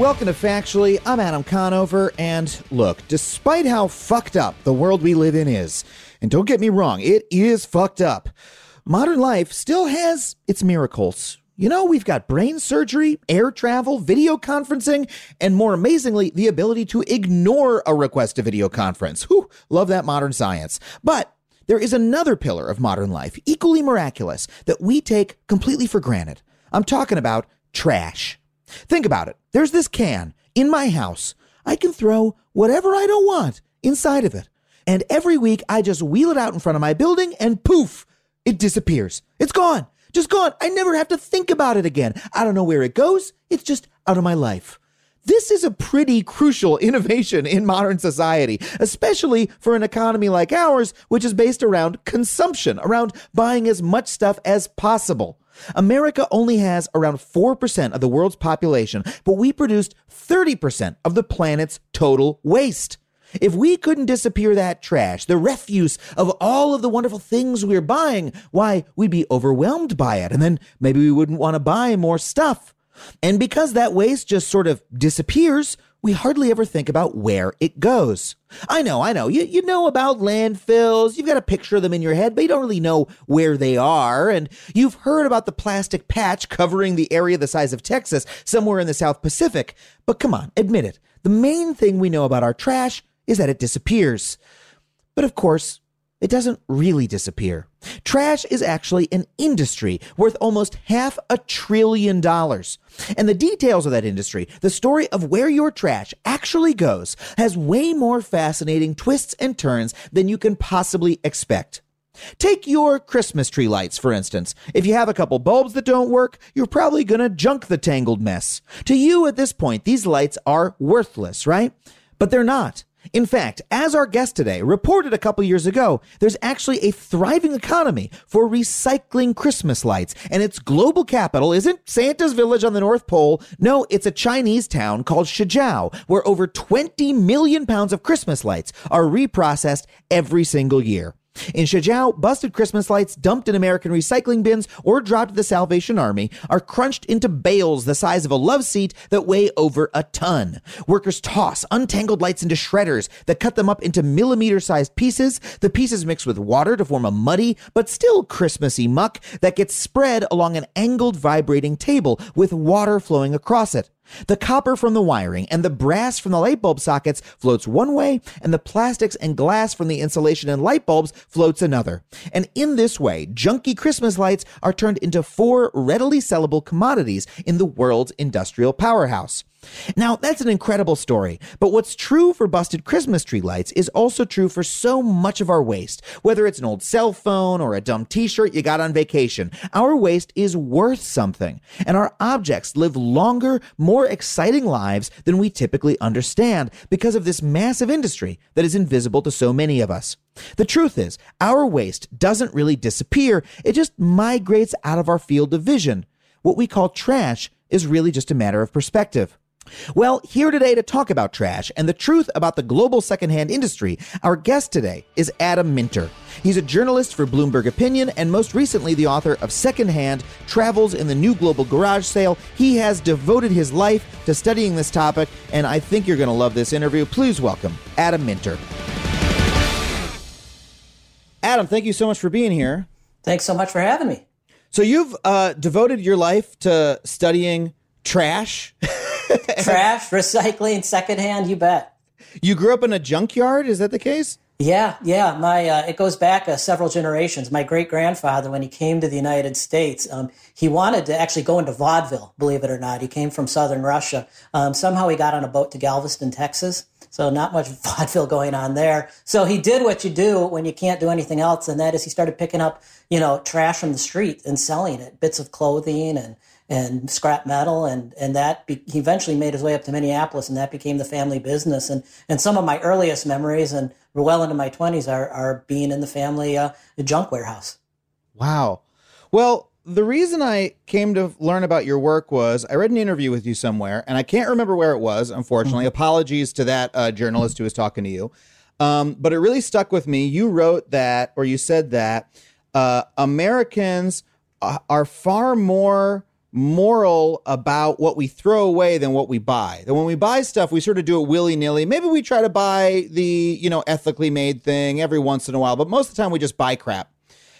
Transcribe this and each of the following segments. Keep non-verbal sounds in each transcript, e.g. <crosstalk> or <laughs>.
Welcome to Factually. I'm Adam Conover, and look, despite how fucked up the world we live in is, and don't get me wrong, it is fucked up, modern life still has its miracles. You know, we've got brain surgery, air travel, video conferencing, and more amazingly, the ability to ignore a request to video conference. Whew, love that modern science. But there is another pillar of modern life, equally miraculous, that we take completely for granted. I'm talking about trash. Think about it. There's this can in my house. I can throw whatever I don't want inside of it. And every week I just wheel it out in front of my building and poof, it disappears. It's gone. Just gone. I never have to think about it again. I don't know where it goes. It's just out of my life. This is a pretty crucial <laughs> innovation in modern society, especially for an economy like ours, which is based around consumption, around buying as much stuff as possible. America only has around 4% of the world's population, but we produced 30% of the planet's total waste. If we couldn't disappear that trash, the refuse of all of the wonderful things we're buying, why, we'd be overwhelmed by it, and then maybe we wouldn't want to buy more stuff. And because that waste just sort of disappears, we hardly ever think about where it goes. I know, I know. You, you know about landfills. You've got a picture of them in your head, but you don't really know where they are. And you've heard about the plastic patch covering the area the size of Texas somewhere in the South Pacific. But come on, admit it. The main thing we know about our trash is that it disappears. But of course, it doesn't really disappear. Trash is actually an industry worth almost half a trillion dollars. And the details of that industry, the story of where your trash actually goes, has way more fascinating twists and turns than you can possibly expect. Take your Christmas tree lights, for instance. If you have a couple bulbs that don't work, you're probably gonna junk the tangled mess. To you at this point, these lights are worthless, right? But they're not. In fact, as our guest today reported a couple years ago, there's actually a thriving economy for recycling Christmas lights, and its global capital isn't Santa's village on the North Pole. No, it's a Chinese town called Shijiao, where over 20 million pounds of Christmas lights are reprocessed every single year. In Shijiao, busted Christmas lights dumped in American recycling bins or dropped to the Salvation Army are crunched into bales the size of a love seat that weigh over a ton. Workers toss untangled lights into shredders that cut them up into millimeter sized pieces. The pieces mix with water to form a muddy but still Christmassy muck that gets spread along an angled vibrating table with water flowing across it. The copper from the wiring and the brass from the light bulb sockets floats one way, and the plastics and glass from the insulation and light bulbs floats another. And in this way, junky Christmas lights are turned into four readily sellable commodities in the world's industrial powerhouse. Now, that's an incredible story, but what's true for busted Christmas tree lights is also true for so much of our waste. Whether it's an old cell phone or a dumb t shirt you got on vacation, our waste is worth something, and our objects live longer, more exciting lives than we typically understand because of this massive industry that is invisible to so many of us. The truth is, our waste doesn't really disappear, it just migrates out of our field of vision. What we call trash is really just a matter of perspective. Well, here today to talk about trash and the truth about the global secondhand industry, our guest today is Adam Minter. He's a journalist for Bloomberg Opinion and most recently the author of Secondhand Travels in the New Global Garage Sale. He has devoted his life to studying this topic, and I think you're going to love this interview. Please welcome Adam Minter. Adam, thank you so much for being here. Thanks so much for having me. So, you've uh, devoted your life to studying trash. <laughs> <laughs> Trash, recycling, secondhand, you bet. You grew up in a junkyard, is that the case? Yeah, yeah. My uh, it goes back uh, several generations. My great grandfather, when he came to the United States, um, he wanted to actually go into vaudeville. Believe it or not, he came from southern Russia. Um, somehow he got on a boat to Galveston, Texas. So not much <laughs> vaudeville going on there. So he did what you do when you can't do anything else, and that is he started picking up, you know, trash from the street and selling it, bits of clothing and and scrap metal and and that be, he eventually made his way up to Minneapolis and that became the family business and and some of my earliest memories and well into my 20s are are being in the family uh, junk warehouse. Wow. Well, the reason I came to learn about your work was I read an interview with you somewhere, and I can't remember where it was. Unfortunately, mm-hmm. apologies to that uh, journalist who was talking to you. Um, but it really stuck with me. You wrote that, or you said that uh, Americans uh, are far more moral about what we throw away than what we buy. That when we buy stuff, we sort of do it willy nilly. Maybe we try to buy the, you know, ethically made thing every once in a while, but most of the time we just buy crap.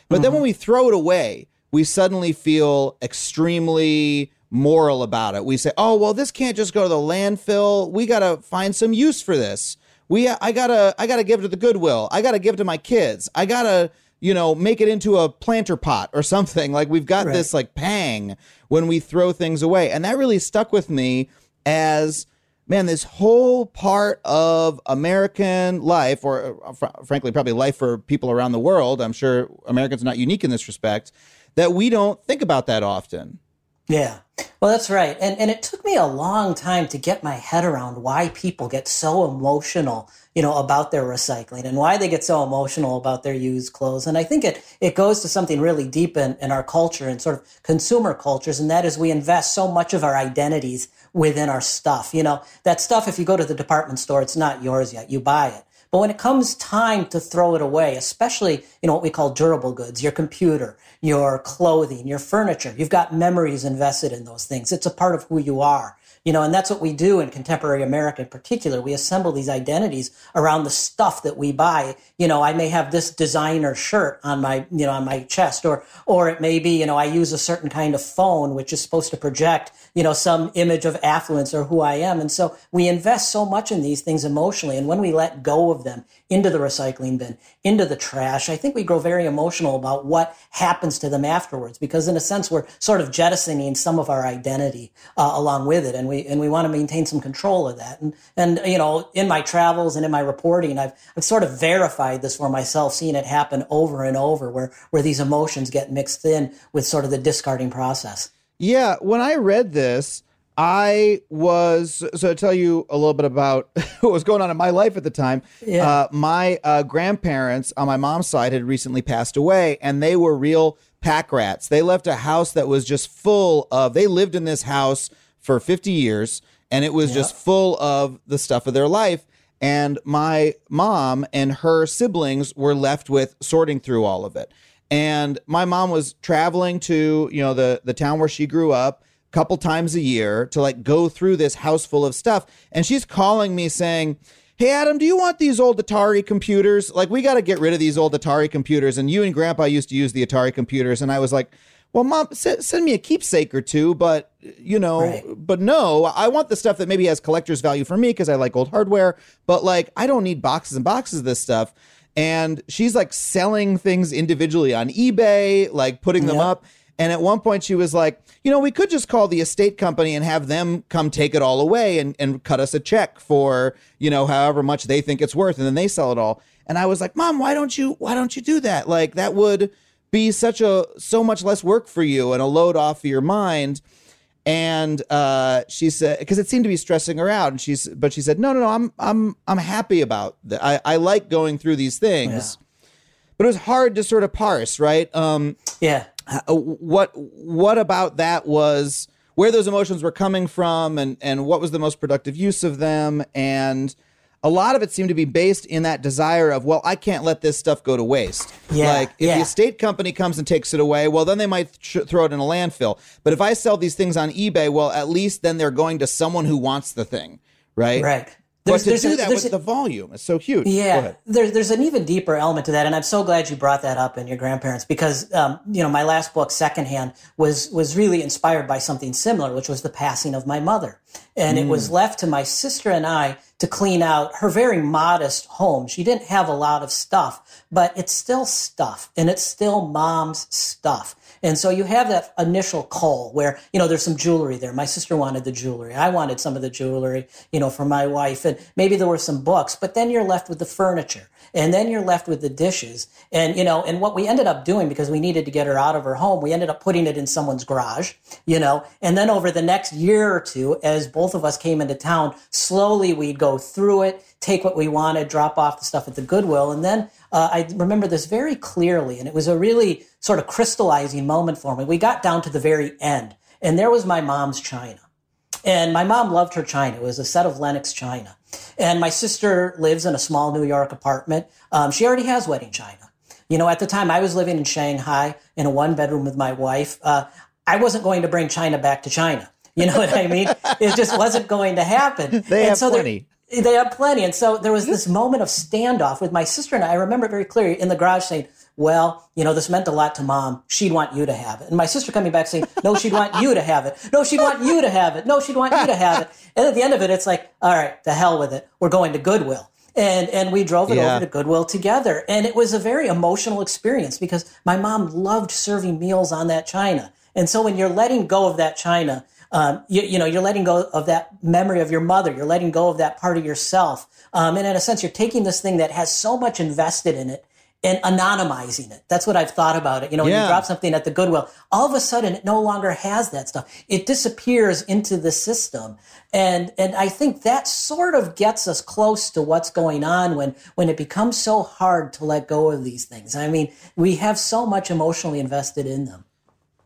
But mm-hmm. then when we throw it away, we suddenly feel extremely moral about it. We say, "Oh, well, this can't just go to the landfill. We got to find some use for this. We I got to I got to give it to the Goodwill. I got to give it to my kids. I got to you know, make it into a planter pot or something. <laughs> Like we've got right. this like pang when we throw things away. And that really stuck with me as man, this whole part of American life, or uh, fr- frankly, probably life for people around the world. I'm sure Americans are not unique in this respect, that we don't think about that often. Yeah. Well, that's right. And, and it took me a long time to get my head around why people get so emotional you know, about their recycling and why they get so emotional about their used clothes. And I think it, it goes to something really deep in, in our culture and sort of consumer cultures. And that is we invest so much of our identities within our stuff. You know, that stuff, if you go to the department store, it's not yours yet. You buy it. But when it comes time to throw it away, especially, you know, what we call durable goods, your computer, your clothing, your furniture, you've got memories invested in those things. It's a part of who you are. You know, and that's what we do in contemporary America in particular. We assemble these identities around the stuff that we buy. You know, I may have this designer shirt on my, you know, on my chest, or, or it may be, you know, I use a certain kind of phone, which is supposed to project, you know, some image of affluence or who I am. And so we invest so much in these things emotionally. And when we let go of them into the recycling bin, into the trash, I think we grow very emotional about what happens to them afterwards, because in a sense, we're sort of jettisoning some of our identity uh, along with it. And we and we want to maintain some control of that. And and you know, in my travels and in my reporting, I've I've sort of verified this for myself, seeing it happen over and over, where where these emotions get mixed in with sort of the discarding process. Yeah, when I read this. I was so to tell you a little bit about <laughs> what was going on in my life at the time. Yeah. Uh, my uh, grandparents on my mom's side had recently passed away, and they were real pack rats. They left a house that was just full of. They lived in this house for 50 years and it was just full of the stuff of their life. And my mom and her siblings were left with sorting through all of it. And my mom was traveling to you know the the town where she grew up a couple times a year to like go through this house full of stuff. And she's calling me saying hey adam do you want these old atari computers? Like we got to get rid of these old atari computers. And you and grandpa used to use the atari computers. And i was like well, mom, send, send me a keepsake or two, but you know, right. but no, I want the stuff that maybe has collector's value for me because I like old hardware, but like I don't need boxes and boxes of this stuff. And she's like selling things individually on eBay, like putting them yep. up. And at one point, she was like, you know, we could just call the estate company and have them come take it all away and, and cut us a check for, you know, however much they think it's worth. And then they sell it all. And I was like, Mom, why don't you, why don't you do that? Like, that would, be such a so much less work for you and a load off of your mind. And uh, she said because it seemed to be stressing her out. And she's but she said no no no i'm i'm i'm happy about that i i like going through these things. Yeah. but it was hard to sort of parse right? Um yeah. uh, what what about that was where those emotions were coming from and and what was the most productive use of them? And a lot of it seemed to be based in that desire of, well, I can't let this stuff go to waste. Yeah, like if yeah. the estate company comes and takes it away, well, then they might th- throw it in a landfill. But if I sell these things on eBay, well, at least then they're going to someone who wants the thing, right? Right. There's, but to do a, that with a, the volume is so huge. Yeah, there's there's an even deeper element to that, and I'm so glad you brought that up in your grandparents because um, you know my last book, Secondhand, was was really inspired by something similar, which was the passing of my mother, and mm. it was mm. left to my sister and I to clean out her very modest home. She didn't have a lot of stuff, but it's still stuff, and it's still mom's stuff. And so you have that initial call where, you know, there's some jewelry there. My sister wanted the jewelry. I wanted some of the jewelry, you know, for my wife. And maybe there were some books, but then you're left with the furniture and then you're left with the dishes. And, you know, and what we ended up doing because we needed to get her out of her home, we ended up putting it in someone's garage, you know, and then over the next year or two, as both of us came into town, slowly we'd go through it, take what we wanted, drop off the stuff at the Goodwill. And then uh, I remember this very clearly, and it was a really sort of crystallizing moment for me. We got down to the very end, and there was my mom's china. And my mom loved her china. It was a set of Lenox china. And my sister lives in a small New York apartment. Um, she already has wedding china. You know, at the time I was living in Shanghai in a one bedroom with my wife. Uh, I wasn't going to bring China back to China. You know what I mean? <laughs> it just wasn't going to happen. They and have so plenty. They have plenty. And so there was this moment of standoff with my sister and I. I remember it very clearly in the garage saying, well, you know, this meant a lot to mom. She'd want you to have it. And my sister coming back saying, no, she'd want you to have it. No, she'd want you to have it. No, she'd want you to have it. And at the end of it, it's like, all right, the hell with it. We're going to Goodwill. And, and we drove it Yeah. over to Goodwill together. And it was a very emotional experience because my mom loved serving meals on that china. And so when you're letting go of that china, um, you, you know, you're letting go of that memory of your mother. You're letting go of that part of yourself. Um, and in a sense, you're taking this thing that has so much invested in it and anonymizing it. That's what I've thought about it. You know, when Yeah. you drop something at the Goodwill, all of a sudden it no longer has that stuff. It disappears into the system. And, and I think that sort of gets us close to what's going on when, when it becomes so hard to let go of these things. I mean, we have so much emotionally invested in them.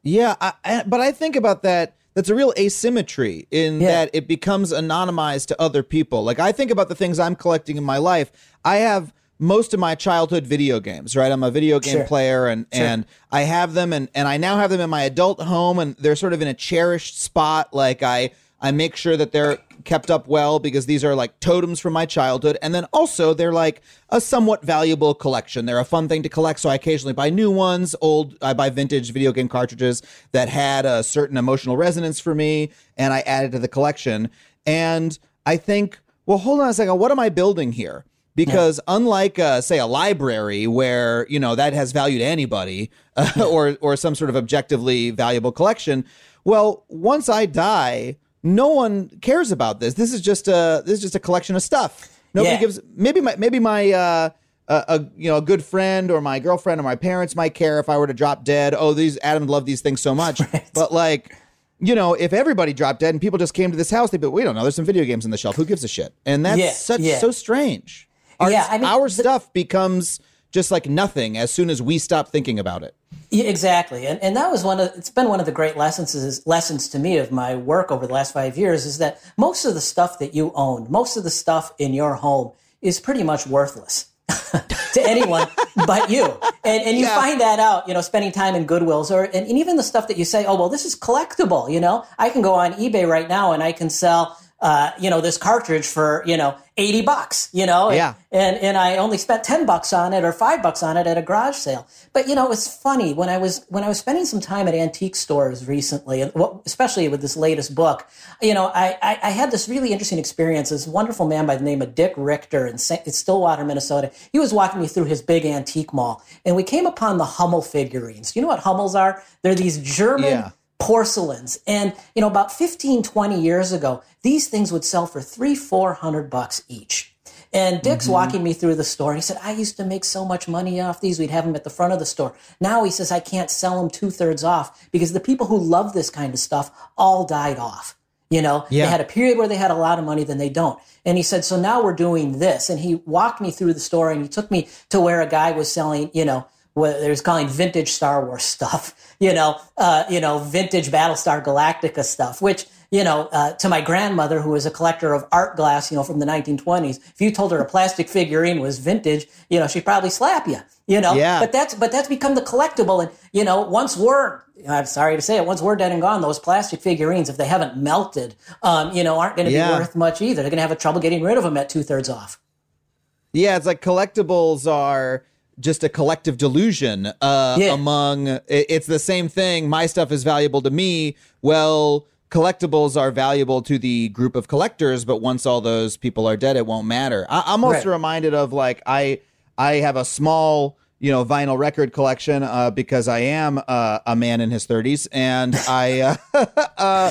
Yeah, I, I, but I think about that. That's a real asymmetry in Yeah. that it becomes anonymized to other people. Like I think about the things I'm collecting in my life. I have most of my childhood video games, right? I'm a video game Sure. player and and I have them and and I now have them in my adult home and they're sort of in a cherished spot like I I make sure that they're kept up well because these are like totems from my childhood. And then also they're like a somewhat valuable collection. They're a fun thing to collect. So I occasionally buy new ones, old, I buy vintage video game cartridges that had a certain emotional resonance for me and I add it to the collection. And I think, well, hold on a second. What am I building here? Because unlike, uh, say, a library where you know that has value to anybody, <laughs> uh, or or some sort of objectively valuable collection, well, once I die, no one cares about this. This is just a this is just a collection of stuff. Nobody Yeah. gives. Maybe my maybe my uh, a, a you know a good friend or my girlfriend or my parents might care if I were to drop dead. Oh, these Adam loved these things so much, <laughs> but like. You know, if everybody dropped dead and people just came to this house, they'd be, we don't know. There's some video games on the shelf. Who gives a shit? And that's Yeah, such yeah. so strange. Our, Yeah, I mean, our the- stuff becomes just like nothing as soon as we stop thinking about it. Yeah, exactly. And, and that was one of, it's been one of the great lessons, is, lessons to me of my work over the last five years is that most of the stuff that you own, most of the stuff in your home is pretty much worthless <laughs> to anyone <laughs> but you. And, and you Yeah. find that out, you know, spending time in Goodwills or, and, and even the stuff that you say, oh, well, this is collectible, you know, I can go on eBay right now and I can sell, uh, you know, this cartridge for, you know, 80 bucks, you know, and, Yeah. and and I only spent ten bucks on it or five bucks on it at a garage sale. But you know, it's funny when I was when I was spending some time at antique stores recently, and especially with this latest book. You know, I, I I had this really interesting experience. This wonderful man by the name of Dick Richter in Stillwater, Minnesota. He was walking me through his big antique mall, and we came upon the Hummel figurines. You know what Hummels are? They're these German Yeah. Porcelains. And you know about 15 20 years ago these things would sell for three four hundred bucks each. And dick's mm-hmm. walking me through the store. And he said i used to make so much money off these. We'd have them at the front of the store. Now he says i can't sell them two-thirds off because the people who love this kind of stuff all died off. You know Yeah. they had a period where they had a lot of money then they don't. And he said so now we're doing this. And he walked me through the store and he took me to where a guy was selling you know what was calling vintage Star Wars stuff, <laughs> you know, uh, you know, vintage Battlestar Galactica stuff, which, you know, uh, to my grandmother, who was a collector of art glass, you know, from the 1920s, if you told her a plastic figurine was vintage, you know, she'd probably slap you, you know, Yeah. but that's, but that's become the collectible. And, you know, once we're, I'm sorry to say it, once we're dead and gone, those plastic figurines, if they haven't melted, um, you know, aren't going to Yeah. be worth much either. They're going to have a trouble getting rid of them at two thirds off. Yeah, it's like collectibles are just a collective delusion uh, Yeah. among. it- It's the same thing. My stuff is valuable to me. Well, collectibles are valuable to the group of collectors, but once all those people are dead, it won't matter. I, I'm also Right. reminded of like I I have a small you know vinyl record collection uh, because I am uh, a man in his 30s and I. <laughs> Uh, uh,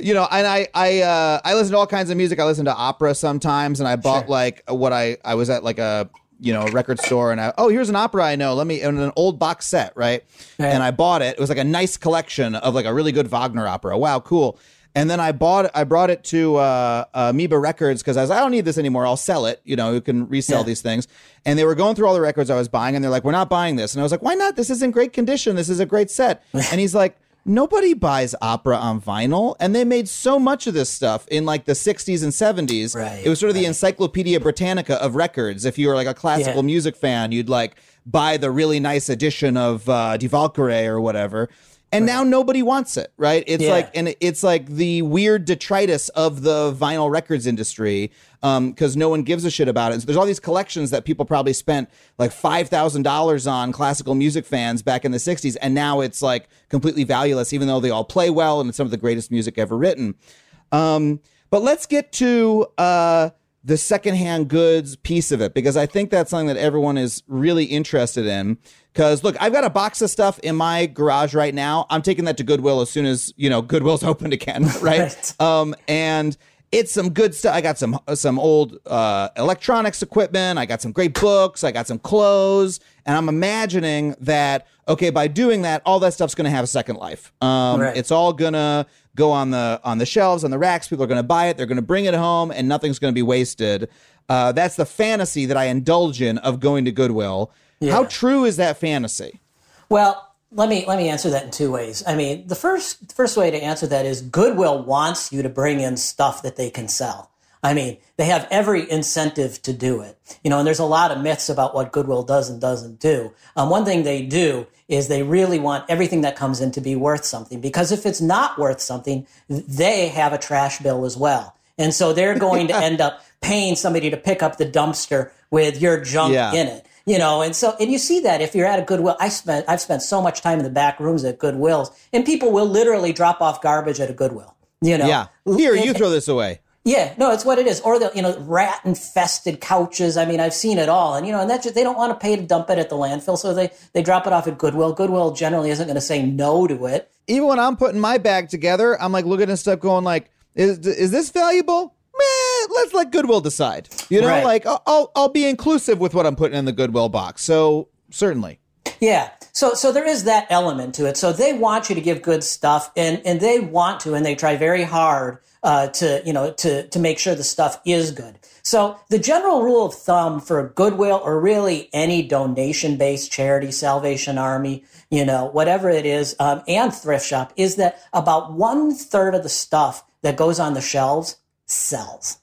you know, and I I uh, I listen to all kinds of music. I listen to opera sometimes, and I bought Sure. like what I I was at like a you know record store, and I oh here's an opera I know. Let me and an old box set, right? Right. And I bought it. It was like a nice collection of like a really good Wagner opera. Wow, cool. And then I bought I brought it to uh, Amoeba Records because I was I don't need this anymore. I'll sell it. You know, you can resell Yeah. these things. And they were going through all the records I was buying, and they're like, "We're not buying this." And I was like, "Why not? This is in great condition. This is a great set." <laughs> and he's like. Nobody buys opera on vinyl, and they made so much of this stuff in like the 60s and 70s. Right, it was sort of the Encyclopedia Britannica of records. If you were like a classical Yeah. music fan, you'd like buy the really nice edition of uh, Die Valkyrie or whatever. and now nobody wants it, right? It's Yeah. like, and it's like the weird detritus of the vinyl records industry because no one gives a shit about it. So there's all these collections that people probably spent like five thousand dollars on classical music fans back in the '60s, and now it's like completely valueless, even though they all play well and it's some of the greatest music ever written. Um, but let's get to uh, the secondhand goods piece of it because I think that's something that everyone is really interested in. Because look, I've got a box of stuff in my garage right now. I'm taking that to Goodwill as soon as you know Goodwill's <laughs> opened again, right? Right. Um, and it's some good stuff. I got some some old uh, electronics equipment. I got some great books. I got some clothes, and I'm imagining that okay, by doing that, all that stuff's going to have a second life. Um, Right. It's all gonna go on the on the shelves on the racks. People are going to buy it. They're going to bring it home, and nothing's going to be wasted. Uh, that's the fantasy that I indulge in of going to Goodwill. How true is that fantasy? Well, let me let me answer that in two ways. I mean, the first first way to answer that is Goodwill wants you to bring in stuff that they can sell. I mean, they have every incentive to do it. You know, and there's a lot of myths about what Goodwill does and doesn't do. Um, one thing they do is they really want everything that comes in to be worth something because if it's not worth something, they have a trash bill as well. And so they're going to <laughs> end up paying somebody to pick up the dumpster with your junk Yeah. in it you know and so and you see that if you're at a goodwill i spent i've spent so much time in the back rooms at goodwills and people will literally drop off garbage at a goodwill you know Yeah. Here, you throw this away. yeah no it's what it is or the you know rat infested couches i mean i've seen it all and you know and that's just, they don't want to pay to dump it at the landfill so they they drop it off at goodwill goodwill generally isn't going to say no to it even when I'm putting my bag together, I'm like looking at stuff, going like, "Is is this valuable? Meh, let's let Goodwill decide." You know, Right. like I'll, I'll be inclusive with what I'm putting in the Goodwill box. So certainly, Yeah. So so there is that element to it. So they want you to give good stuff and and they want to and they try very hard uh, to you know to to make sure the stuff is good. So the general rule of thumb for Goodwill or really any donation based charity, Salvation Army, you know whatever it is, um, and thrift shop is that about one third of the stuff that goes on the shelves sells.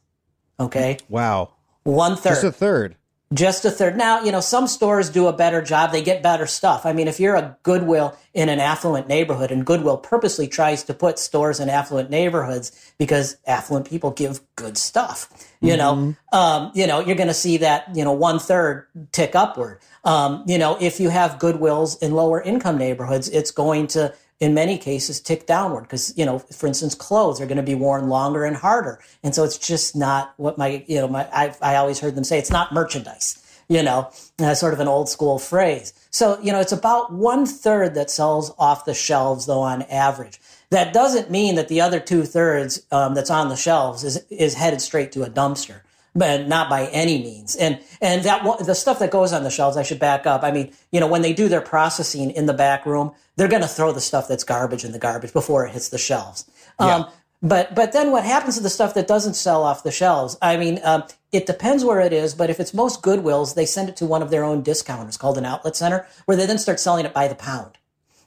Okay, wow, one third just a third. just a third. Now, you know, some stores do a better job. They get better stuff. I mean, if you're a Goodwill in an affluent neighborhood, and Goodwill purposely tries to put stores in affluent neighborhoods because affluent people give good stuff, you know, um, you know, you're going to see that, you know, one third tick upward. Um, you know, if you have Goodwills in lower income neighborhoods, it's going to, in many cases, tick downward because, you know, for instance, clothes are going to be worn longer and harder. And so it's just not what my, you know, my, I, I always heard them say it's not merchandise, you know, uh, sort of an old school phrase. So, you know, it's about one third that sells off the shelves, though, on average. That doesn't mean that the other two thirds um, that's on the shelves is, is headed straight to a dumpster but not by any means. And and that the stuff that goes on the shelves, I should back up. I mean, you know, when they do their processing in the back room, they're going to throw the stuff that's garbage in the garbage before it hits the shelves. Um, but but then what happens to the stuff that doesn't sell off the shelves? I mean, um, it depends where it is. But if it's most Goodwills, they send it to one of their own discounters called an outlet center, where they then start selling it by the pound.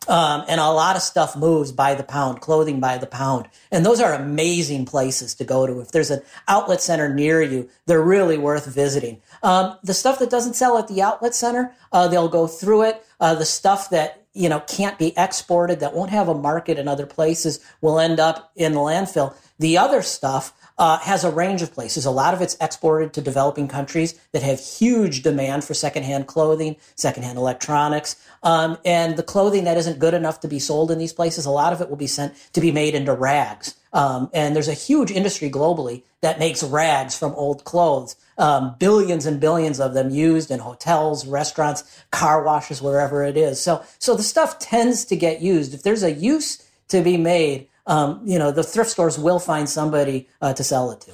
Um, and a lot of stuff moves by the pound, clothing by the pound. And those are amazing places to go to. If there's an outlet center near you, they're really worth visiting. Um, the stuff that doesn't sell at the outlet center, uh, they'll go through it. Uh, the stuff that you know can't be exported, that won't have a market in other places, will end up in the landfill. The other stuff uh, has a range of places. A lot of it's exported to developing countries that have huge demand for secondhand clothing, secondhand electronics, um, and the clothing that isn't good enough to be sold in these places. A lot of it will be sent to be made into rags. Um, and there's a huge industry globally that makes rags from old clothes. Um, billions and billions of them used in hotels, restaurants, car washes, wherever it is. So, so the stuff tends to get used. If there's a use to be made, um, you know, the thrift stores will find somebody uh, to sell it to.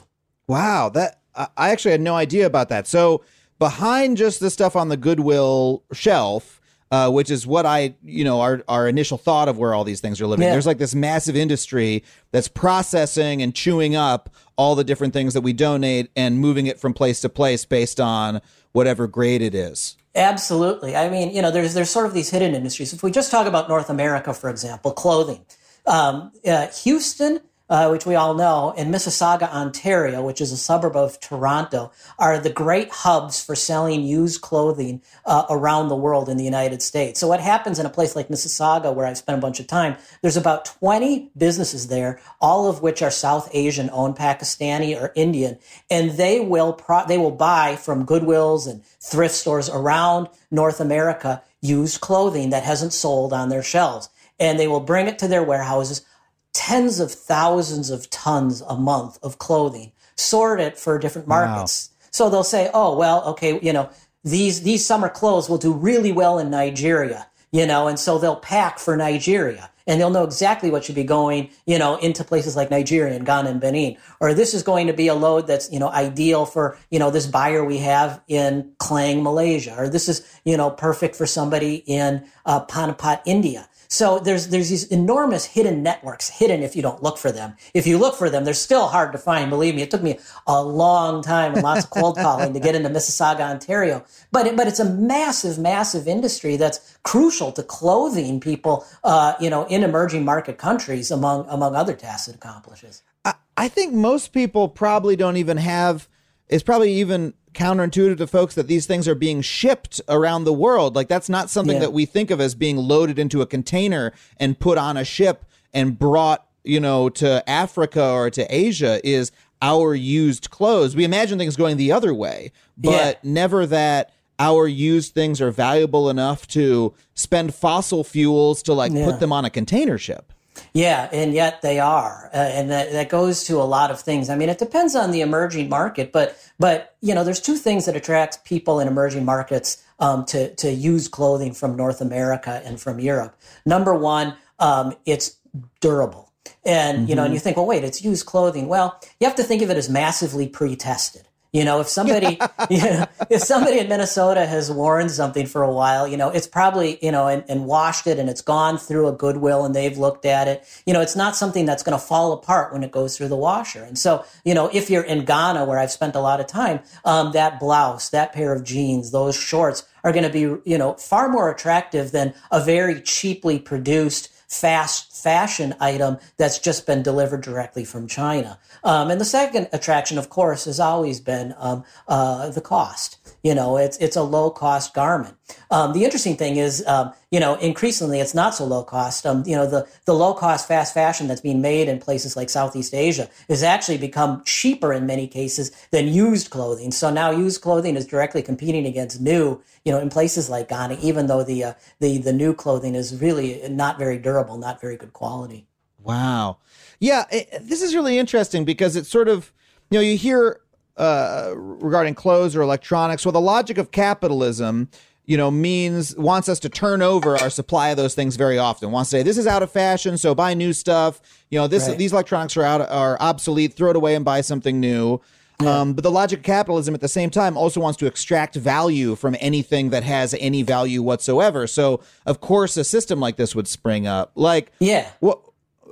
Wow, that I actually had no idea about that. So behind just the stuff on the Goodwill shelf, uh, which is what I, you know, our our initial thought of where all these things are living. Yeah. There's like this massive industry that's processing and chewing up all the different things that we donate and moving it from place to place based on whatever grade it is. Absolutely. I mean, you know, there's there's sort of these hidden industries. If we just talk about North America, for example, clothing, um, uh, Houston, uh, which we all know, and Mississauga, Ontario, which is a suburb of Toronto, are the great hubs for selling used clothing uh, around the world in the United States. So what happens in a place like Mississauga, where I've spent a bunch of time, there's about 20 businesses there, all of which are South Asian owned, Pakistani or Indian, and they will pro- they will buy from Goodwills and thrift stores around North America used clothing that hasn't sold on their shelves, and they will bring it to their warehouses tens of thousands of tons a month of clothing, sort it for different markets. Wow. So they'll say, oh, well, okay, you know, these, these summer clothes will do really well in Nigeria, you know, and so they'll pack for Nigeria and they'll know exactly what should be going, you know, into places like Nigeria and Ghana and Benin. Or this is going to be a load that's, you know, ideal for, you know, this buyer we have in Klang, Malaysia. Or this is, you know, perfect for somebody in uh, Panipat, India. So there's there's these enormous hidden networks, hidden if you don't look for them. If you look for them, they're still hard to find. Believe me, it took me a long time and lots of cold calling to get into Mississauga, Ontario. But it, but it's a massive, massive industry that's crucial to clothing people, uh, you know, in emerging market countries, among among other tasks it accomplishes. I, I think most people probably don't even have. It's probably even counterintuitive to folks that these things are being shipped around the world. Like that's not something yeah. that we think of as being loaded into a container and put on a ship and brought, you know, to Africa or to Asia is our used clothes. We imagine things going the other way, but yeah. never that our used things are valuable enough to spend fossil fuels to like yeah. put them on a container ship. Yeah, and yet they are, uh, and that, that goes to a lot of things. I mean, it depends on the emerging market, but but you know, there's two things that attract people in emerging markets um, to to use clothing from North America and from Europe. Number one, um, it's durable, and mm-hmm. you know, and mm-hmm. you think, well, wait, it's used clothing. Well, you have to think of it as massively pre-tested. You know, if somebody, <laughs> <laughs> you know, if somebody in Minnesota has worn something for a while, you know, it's probably, you know, and, and washed it and it's gone through a Goodwill and they've looked at it. You know, it's not something that's going to fall apart when it goes through the washer. And so, you know, if you're in Ghana, where I've spent a lot of time, um, that blouse, that pair of jeans, those shorts are going to be, you know, far more attractive than a very cheaply produced fast fashion item that's just been delivered directly from China. Um, and the second attraction, of course, has always been um, uh, the cost. You know, it's it's a low cost garment. Um, the interesting thing is, um, you know, increasingly it's not so low cost. Um, you know, the the low cost fast fashion that's being made in places like Southeast Asia has actually become cheaper in many cases than used clothing. So now used clothing is directly competing against new. You know, in places like Ghana, even though the uh, the the new clothing is really not very durable, not very good quality. Wow. Yeah, it, this is really interesting because it's sort of, you know, you hear uh, regarding clothes or electronics. Well, the logic of capitalism, you know, means wants us to turn over our supply of those things very often. Wants to say this is out of fashion, so buy new stuff. You know, this right. these electronics are out are obsolete. Throw it away and buy something new. Yeah. Um, but the logic of capitalism at the same time also wants to extract value from anything that has any value whatsoever. So, of course, a system like this would spring up. Like, yeah, what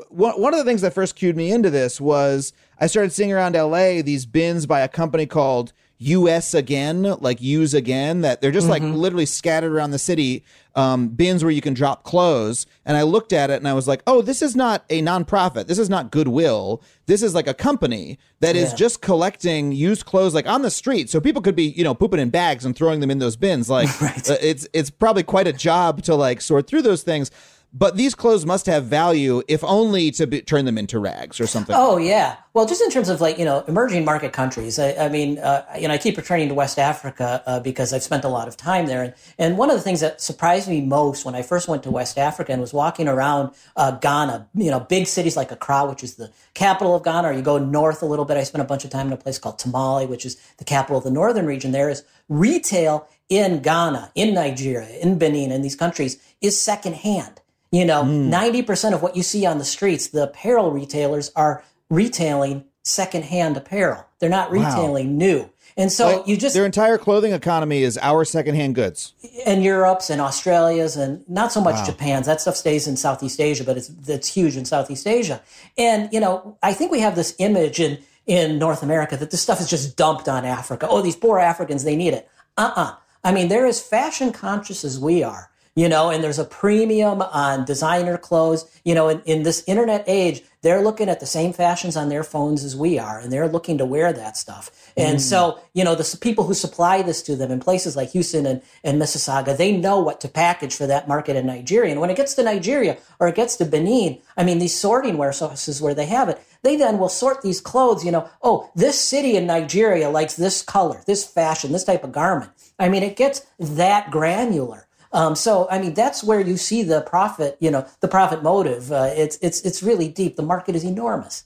one of the things that first cued me into this was I started seeing around LA these bins by a company called US Again, like use again, that they're just mm-hmm. like literally scattered around the city, um, bins where you can drop clothes. And I looked at it and I was like, oh, this is not a nonprofit. This is not Goodwill. This is like a company that yeah. is just collecting used clothes like on the street. So people could be, you know, pooping in bags and throwing them in those bins. Like <laughs> right. uh, it's, it's probably quite a job to like sort through those things but these clothes must have value if only to be, turn them into rags or something. Oh yeah. Well just in terms of like you know emerging market countries i, I mean uh, you know i keep returning to west africa uh, because i've spent a lot of time there. And, and one of the things that surprised me most when i first went to west africa and was walking around uh, ghana you know big cities like accra which is the capital of ghana or you go north a little bit. I spent a bunch of time in a place called tamale which is the capital of the northern region. There is retail in ghana in nigeria in benin in these countries is secondhand you know, mm. 90% of what you see on the streets, the apparel retailers are retailing secondhand apparel. They're not retailing wow. new. And so like, you just their entire clothing economy is our secondhand goods. And Europe's and Australia's and not so much wow. Japan's. That stuff stays in Southeast Asia, but it's it's huge in Southeast Asia. And you know, I think we have this image in in North America that this stuff is just dumped on Africa. Oh, these poor Africans, they need it. Uh-uh. I mean, they're as fashion conscious as we are you know, and there's a premium on designer clothes. You know, in, in this internet age, they're looking at the same fashions on their phones as we are, and they're looking to wear that stuff. And mm. so, you know, the people who supply this to them in places like Houston and, and Mississauga, they know what to package for that market in Nigeria. And when it gets to Nigeria or it gets to Benin, I mean, these sorting warehouses where they have it, they then will sort these clothes, you know, oh, this city in Nigeria likes this color, this fashion, this type of garment. I mean, it gets that granular. Um, so, I mean, that's where you see the profit, you know, the profit motive. Uh, it's, it's, it's really deep. The market is enormous.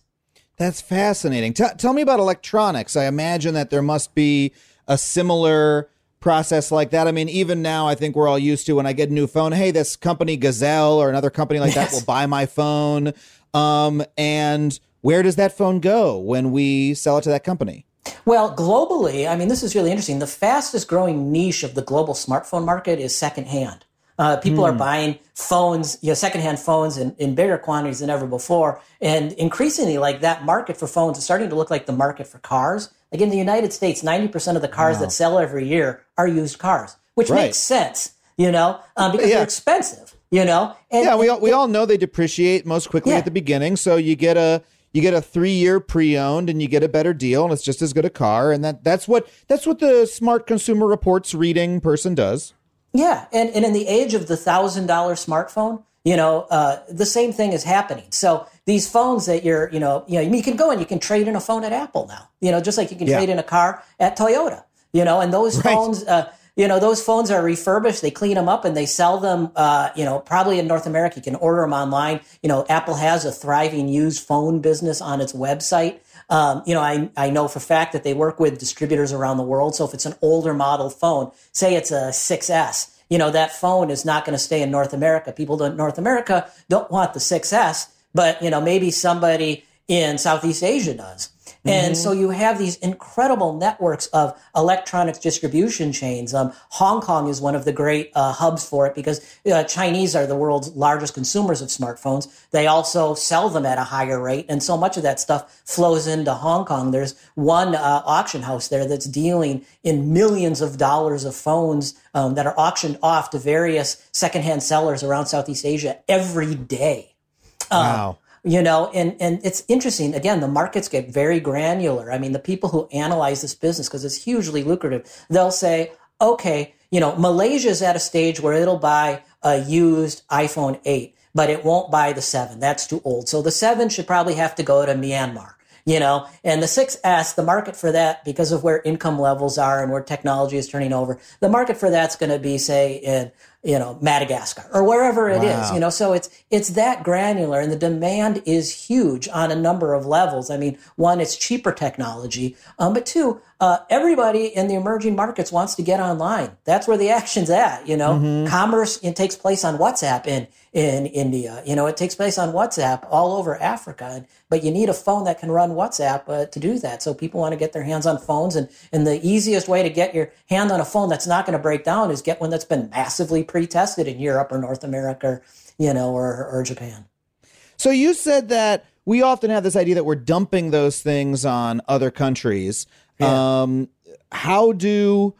That's fascinating. T- tell me about electronics. I imagine that there must be a similar process like that. I mean, even now, I think we're all used to when I get a new phone, hey, this company Gazelle or another company like yes. that <laughs> will buy my phone. Um, and where does that phone go when we sell it to that company? Well, globally, I mean, this is really interesting. The fastest growing niche of the global smartphone market is secondhand. Uh, people mm. are hmm. buying phones, you know, secondhand phones in, in bigger quantities than ever before. And increasingly, like that market for phones is starting to look like the market for cars. Like in the United States, 90% of the cars wow. that sell every year are used cars, which right. makes sense, you know, um, because yeah. they're expensive, you know? And, yeah, we all, we all know they depreciate most quickly yeah. at the beginning. So you get a, you get a three year pre owned and you get a better deal and it's just as good a car. And that that's what that's what the smart consumer reports reading person does. Yeah. And, and in the age of the thousand dollar smartphone, you know, uh, the same thing is happening. So these phones that you're, you know, you know, you can go and you can trade in a phone at Apple now, you know, just like you can yeah. trade in a car at Toyota, you know, and those <laughs> right. phones, uh, you know, those phones are refurbished. They clean them up and they sell them, uh, you know, probably in North America. You can order them online. You know, Apple has a thriving used phone business on its website. Um, you know, I, I know for fact that they work with distributors around the world. So if it's an older model phone, say it's a 6S, you know, that phone is not going to stay in North America. People in North America don't want the 6S, but, you know, maybe somebody in Southeast Asia does. And mm-hmm. so you have these incredible networks of electronics distribution chains. Um, Hong Kong is one of the great uh, hubs for it because uh, Chinese are the world's largest consumers of smartphones. They also sell them at a higher rate. And so much of that stuff flows into Hong Kong. There's one uh, auction house there that's dealing in millions of dollars of phones um, that are auctioned off to various secondhand sellers around Southeast Asia every day. Um, wow you know and and it's interesting again the markets get very granular. I mean the people who analyze this business because it's hugely lucrative they'll say okay you know malaysia's at a stage where it'll buy a used iphone 8 but it won't buy the 7 that's too old. So the 7 should probably have to go to myanmar you know? And the 6s the market for that because of where income levels are and where technology is turning over the market for that's going to be say in you know madagascar or wherever it wow. is. you know so it's it's that granular and the demand is huge on a number of levels i mean one it's cheaper technology um, but two uh, everybody in the emerging markets wants to get online that's where the action's at you know mm-hmm. commerce it takes place on whatsapp in in India. You know, it takes place on WhatsApp all over Africa, but you need a phone that can run WhatsApp uh, to do that. So people want to get their hands on phones, and and the easiest way to get your hand on a phone that's not going to break down is get one that's been massively pre-tested in Europe or North America, you know, or or Japan. So you said that we often have this idea that we're dumping those things on other countries. Yeah. Um, how do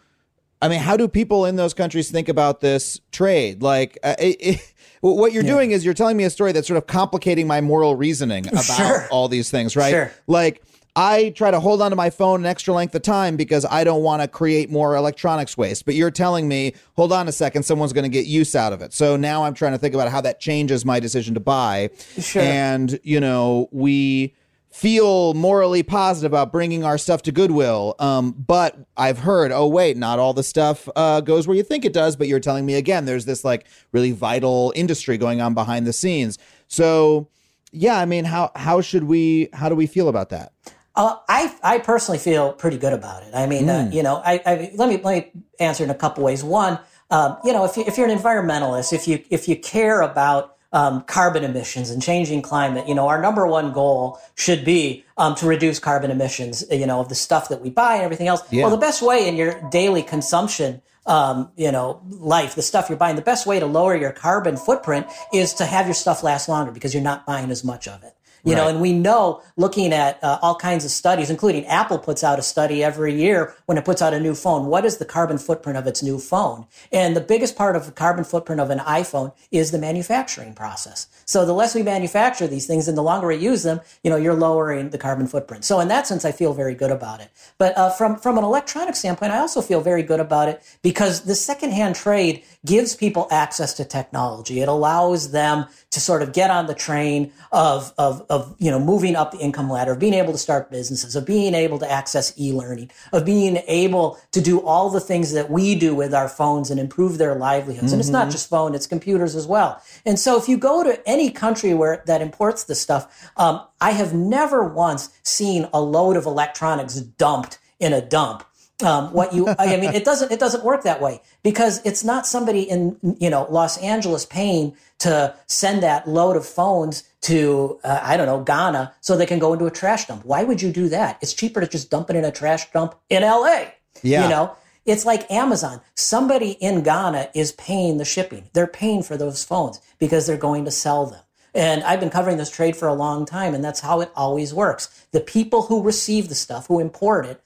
I mean, how do people in those countries think about this trade? Like, uh, it, it, what you're yeah. doing is you're telling me a story that's sort of complicating my moral reasoning <laughs> about sure. all these things, right? Sure. Like, I try to hold onto my phone an extra length of time because I don't want to create more electronics waste. But you're telling me, hold on a second, someone's going to get use out of it. So now I'm trying to think about how that changes my decision to buy. Sure. And, you know, we feel morally positive about bringing our stuff to Goodwill. Um, but I've heard, oh wait, not all the stuff uh, goes where you think it does. But you're telling me again, there's this like really vital industry going on behind the scenes. So yeah, I mean, how how should we how do we feel about that? Uh, I I personally feel pretty good about it. I mean, mm. uh, you know, I, I, let me let me answer in a couple ways. One, um, you know, if you, if you're an environmentalist, if you if you care about um, carbon emissions and changing climate, you know, our number one goal should be um, to reduce carbon emissions, you know, of the stuff that we buy and everything else. Yeah. Well, the best way in your daily consumption, um, you know, life, the stuff you're buying, the best way to lower your carbon footprint is to have your stuff last longer because you're not buying as much of it You Right. know, and we know looking at uh, all kinds of studies, including Apple puts out a study every year when it puts out a new phone. What is the carbon footprint of its new phone? And the biggest part of the carbon footprint of an iPhone is the manufacturing process. So the less we manufacture these things and the longer we use them, you know, you're lowering the carbon footprint. So in that sense, I feel very good about it. But uh, from from an electronic standpoint, I also feel very good about it because the secondhand trade gives people access to technology. It allows them to sort of get on the train of of of you know moving up the income ladder, of being able to start businesses, of being able to access e-learning, of being able to do all the things that we do with our phones and improve their livelihoods. And it's not just phone; it's computers as well. And so, if you go to any country where that imports this stuff, um, I have never once seen a load of electronics dumped in a dump. Um, what you, I mean, it doesn't, it doesn't work that way because it's not somebody in, you know, Los Angeles paying to send that load of phones to, uh, I don't know, Ghana so they can go into a trash dump. Why would you do that? It's cheaper to just dump it in a trash dump in LA. Yeah. You know, it's like Amazon. Somebody in Ghana is paying the shipping. They're paying for those phones because they're going to sell them. And I've been covering this trade for a long time, and that's how it always works. The people who receive the stuff, who import it,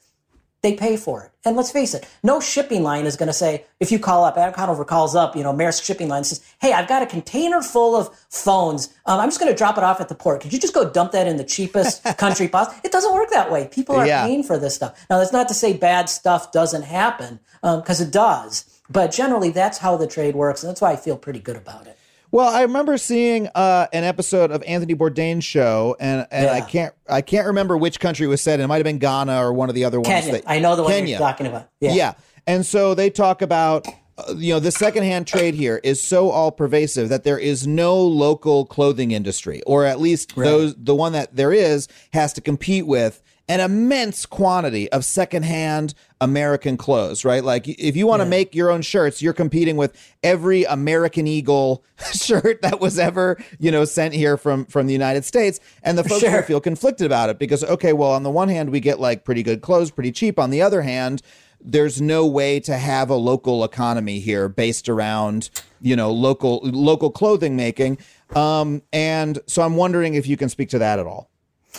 they pay for it. And let's face it, no shipping line is going to say, if you call up, Adam Conover calls up, you know, Maersk shipping line says, hey, I've got a container full of phones. Um, I'm just going to drop it off at the port. Could you just go dump that in the cheapest <laughs> country possible? It doesn't work that way. People are Yeah. paying for this stuff. Now, that's not to say bad stuff doesn't happen, because it does. But generally, that's how the trade works. And that's why I feel pretty good about it. Well, I remember seeing uh, an episode of Anthony Bourdain's show, and, and I can't I can't remember which country was said. It might have been Ghana or one of the other ones. Kenya. that- I know the one Kenya. you're talking about. Yeah. Yeah. And so they talk about, uh, you know, the secondhand trade here is so all pervasive that there is no local clothing industry, or at least those, the one that there is has to compete with an immense quantity of secondhand American clothes, right? Like if you want to make your own shirts, you're competing with every American Eagle <laughs> shirt that was ever, you know, sent here from from the United States. And the folks Sure. feel conflicted about it because okay, well, on the one hand, we get like pretty good clothes, pretty cheap. On the other hand, there's no way to have a local economy here based around you know local local clothing making um and so i'm wondering if you can speak to that at all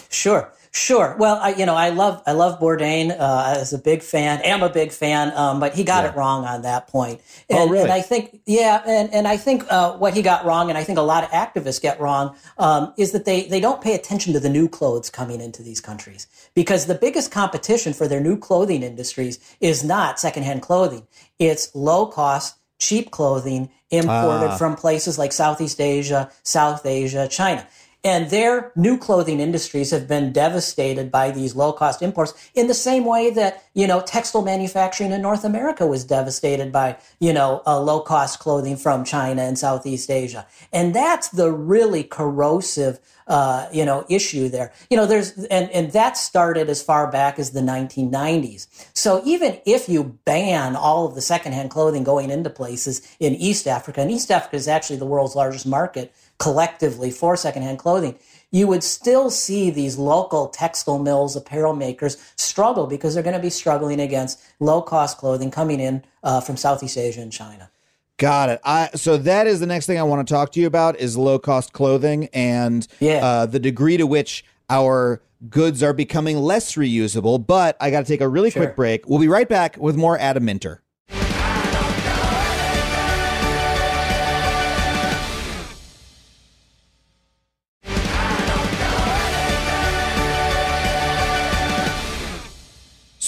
Sure, sure. Well, I, you know, I love I love Bourdain uh, as a big fan. Am a big fan, um, but he got it wrong on that point. And, Oh, really? and I think, yeah, and, and I think uh, what he got wrong, and I think a lot of activists get wrong, um, is that they they don't pay attention to the new clothes coming into these countries because the biggest competition for their new clothing industries is not secondhand clothing; it's low cost, cheap clothing imported Ah. from places like Southeast Asia, South Asia, China. And their new clothing industries have been devastated by these low cost imports in the same way that, you know, textile manufacturing in North America was devastated by, you know, uh, low cost clothing from China and Southeast Asia. And that's the really corrosive, uh, you know, issue there. You know, there's, and, and that started as far back as the 1990s. So even if you ban all of the secondhand clothing going into places in East Africa, and East Africa is actually the world's largest market collectively for secondhand clothing, you would still see these local textile mills, apparel makers struggle because they're going to be struggling against low cost clothing coming in uh, from Southeast Asia and China. got it i so that is the next thing i want to talk to you about is low cost clothing and Yeah. uh, the degree to which our goods are becoming less reusable but i got to take a really Sure. quick break we'll be right back with more adam minter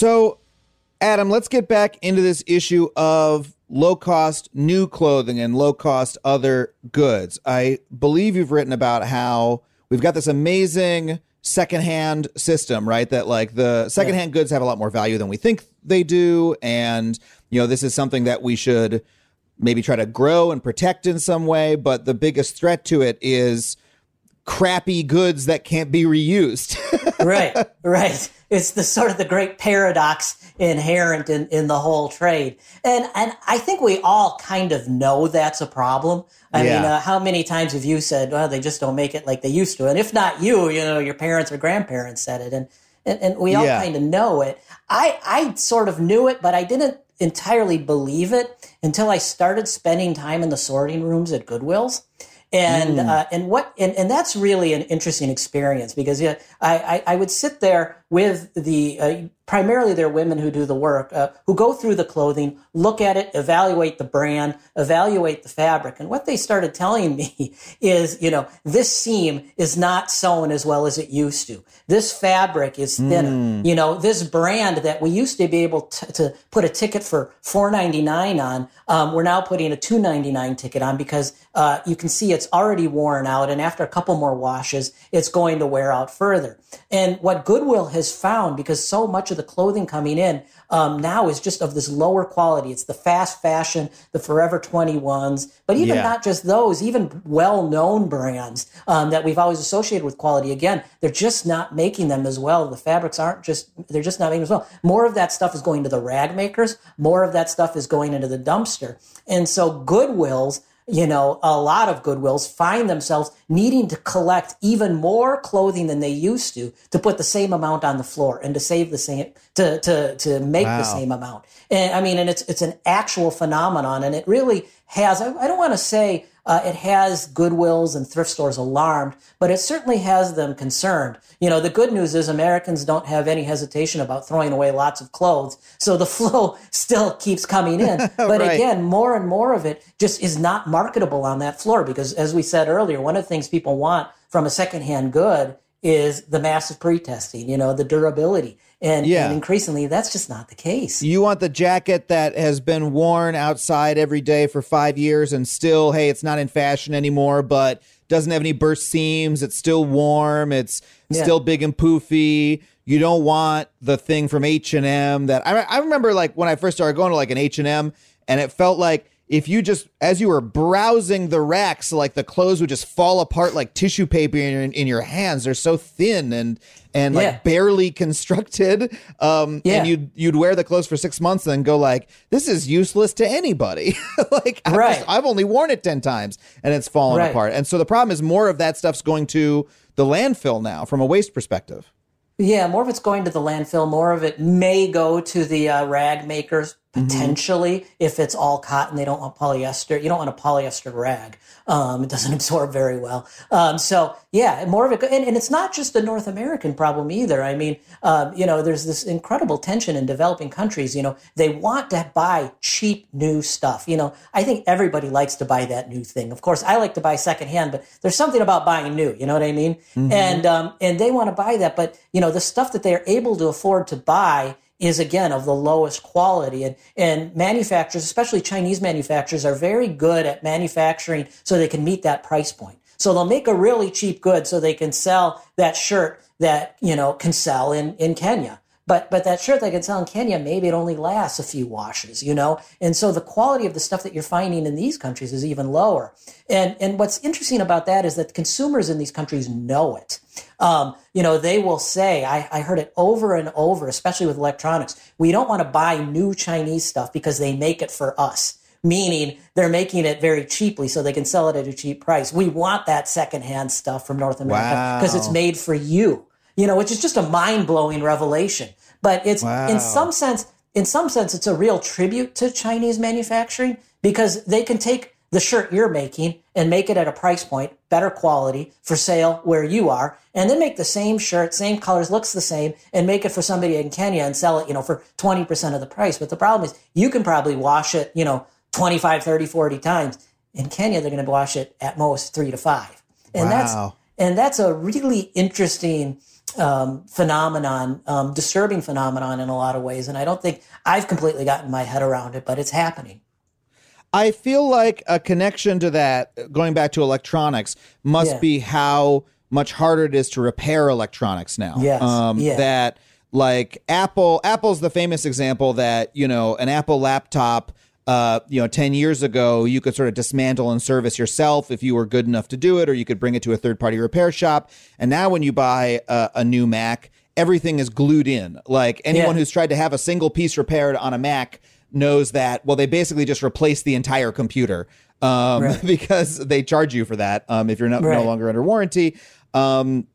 So, Adam, let's get back into this issue of low cost new clothing and low cost other goods. I believe you've written about how we've got this amazing secondhand system, right? That like the secondhand goods have a lot more value than we think they do. And, you know, this is something that we should maybe try to grow and protect in some way. But the biggest threat to it is crappy goods that can't be reused. <laughs> right, right. It's the sort of the great paradox inherent in, in the whole trade. And and I think we all kind of know that's a problem. I Yeah. mean, uh, how many times have you said, well, they just don't make it like they used to? And if not you, you know, your parents or grandparents said it. And and, and we all Yeah. kind of know it. I I sort of knew it, but I didn't entirely believe it until I started spending time in the sorting rooms at Goodwills. And mm. uh, and what and, and that's really an interesting experience because yeah, I, I, I would sit there with the uh, primarily they're women who do the work, uh, who go through the clothing, look at it, evaluate the brand, evaluate the fabric. And what they started telling <laughs> me is, you know, this seam is not sewn as well as it used to. This fabric is thinner. Mm. You know, this brand that we used to be able to, to put a ticket for four ninety nine on, um, we're now putting a two ninety nine ticket on because uh, you can see it's already worn out, and after a couple more washes, it's going to wear out further. And what Goodwill has found, because so much of the clothing coming in um, now is just of this lower quality. It's the fast fashion, the Forever 21s, but even yeah. not just those, even well known brands um, that we've always associated with quality. Again, they're just not making them as well. The fabrics aren't just, they're just not making them as well. More of that stuff is going to the rag makers, more of that stuff is going into the dumpster. And so Goodwills, you know, a lot of Goodwills find themselves needing to collect even more clothing than they used to to put the same amount on the floor and to save the same to to to make wow. the same amount. And I mean, and it's it's an actual phenomenon, and it really has. I, I don't want to say uh, it has Goodwills and thrift stores alarmed, but it certainly has them concerned. You know, the good news is Americans don't have any hesitation about throwing away lots of clothes, so the <laughs> flow still keeps coming in. <laughs> But right. again, more and more of it just is not marketable on that floor because, as we said earlier, one of the things people want from a secondhand good is the massive pre-testing, you know, the durability. And, yeah. and increasingly, that's just not the case. You want the jacket that has been worn outside every day for five years and still, hey, it's not in fashion anymore, but doesn't have any burst seams. It's still warm. It's yeah. still big and poofy. You don't want the thing from H and M that I, I remember like when I first started going to like an H and M, and it felt like if you just as you were browsing the racks like the clothes would just fall apart like tissue paper in, in your hands they're so thin and and like yeah. barely constructed um yeah. and you'd you'd wear the clothes for six months and then go like this is useless to anybody <laughs> like I've, right. just, I've only worn it 10 times and it's fallen right. apart and so the problem is more of that stuff's going to the landfill now from a waste perspective yeah, more of it's going to the landfill. More of it may go to the uh, rag makers. Potentially mm-hmm. if it's all cotton they don't want polyester you don't want a polyester rag. Um, it doesn't <laughs> absorb very well. Um, so yeah more of it and, and, it's not just a north american problem either. I mean um, you know there's this incredible tension in developing countries. You know they want to buy cheap new stuff. You know i think everybody likes to buy that new thing. Of course i like to buy secondhand but there's something about buying new you know what i mean? Mm-hmm. and um, and they want to buy that but you know the stuff that they're able to afford to buy is again of the lowest quality. And, and manufacturers, especially Chinese manufacturers, are very good at manufacturing so they can meet that price point. So they'll make a really cheap good so they can sell that shirt that, you know, can sell in, in Kenya. But but that shirt they can sell in Kenya, maybe it only lasts a few washes, you know? And so the quality of the stuff that you're finding in these countries is even lower. And and what's interesting about that is that consumers in these countries know it. Um, you know, they will say, I, I heard it over and over, especially with electronics, we don't want to buy new Chinese stuff because they make it for us meaning they're making it very cheaply so they can sell it at a cheap price. We want that secondhand stuff from North America because wow. it's made for you you know, which is just a mind blowing revelation. But it's wow. in some sense, in some sense, it's a real tribute to Chinese manufacturing because they can take the shirt you're making and make it at a price point, better quality for sale where you are, and then make the same shirt, same colors, looks the same, and make it for somebody in Kenya and sell it, you know, for 20% of the price. But the problem is you can probably wash it, you know, 25, 30, 40 times. In Kenya, they're going to wash it at most three to five. And wow. that's, and that's a really interesting, um, phenomenon, um, disturbing phenomenon in a lot of ways. And I don't think I've completely gotten my head around it, but it's happening. I feel like a connection to that, going back to electronics, must yeah. be how much harder it is to repair electronics now. Yes. Um, yeah. That like Apple, Apple's the famous example that you know an Apple laptop uh, you know, 10 years ago, you could sort of dismantle and service yourself if you were good enough to do it, or you could bring it to a third party repair shop. And now, when you buy a, a new Mac, everything is glued in. Like anyone yeah. who's tried to have a single piece repaired on a Mac knows that, well, they basically just replace the entire computer um, right. <laughs> because they charge you for that um, if you're no, right. no longer under warranty. Um,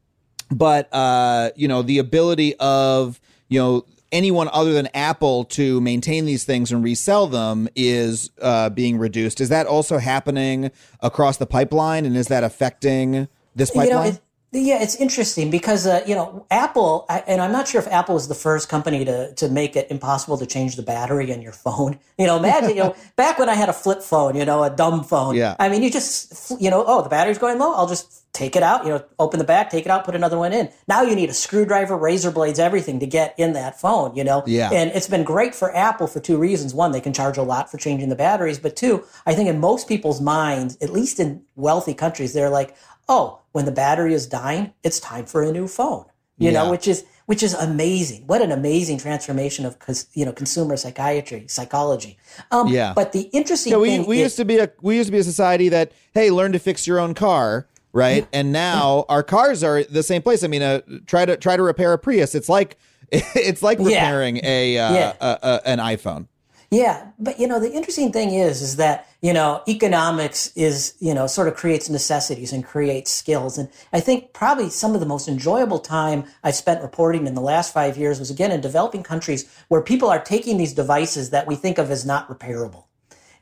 but, uh, you know, the ability of, you know, anyone other than Apple to maintain these things and resell them is uh, being reduced. Is that also happening across the pipeline, and is that affecting this pipeline? You know, it, yeah, it's interesting because uh, you know Apple, and I'm not sure if Apple was the first company to to make it impossible to change the battery in your phone. <laughs> You know, imagine you know back when I had a flip phone, you know, a dumb phone. Yeah. I mean, you just you know, oh, the battery's going low. I'll just take it out. You know, open the back, take it out, put another one in. Now you need a screwdriver, razor blades, everything to get in that phone. You know. Yeah. And it's been great for Apple for two reasons. One, they can charge a lot for changing the batteries, but two, I think in most people's minds, at least in wealthy countries, they're like, oh, when the battery is dying, it's time for a new phone. You Yeah. know, which is which is amazing. What an amazing transformation of you know consumer psychiatry, psychology. Um, Yeah. But the interesting Yeah, we thing we is, used to be a we used to be a society that hey, learn to fix your own car, right? And now our cars are the same place. I mean, uh, try to try to repair a Prius. It's like <laughs> it's like repairing a, uh, a, a an iPhone. Yeah, but you know the interesting thing is is that you know economics is you know sort of creates necessities and creates skills, and I think probably some of the most enjoyable time I've spent reporting in the last five years was again in developing countries where people are taking these devices that we think of as not repairable,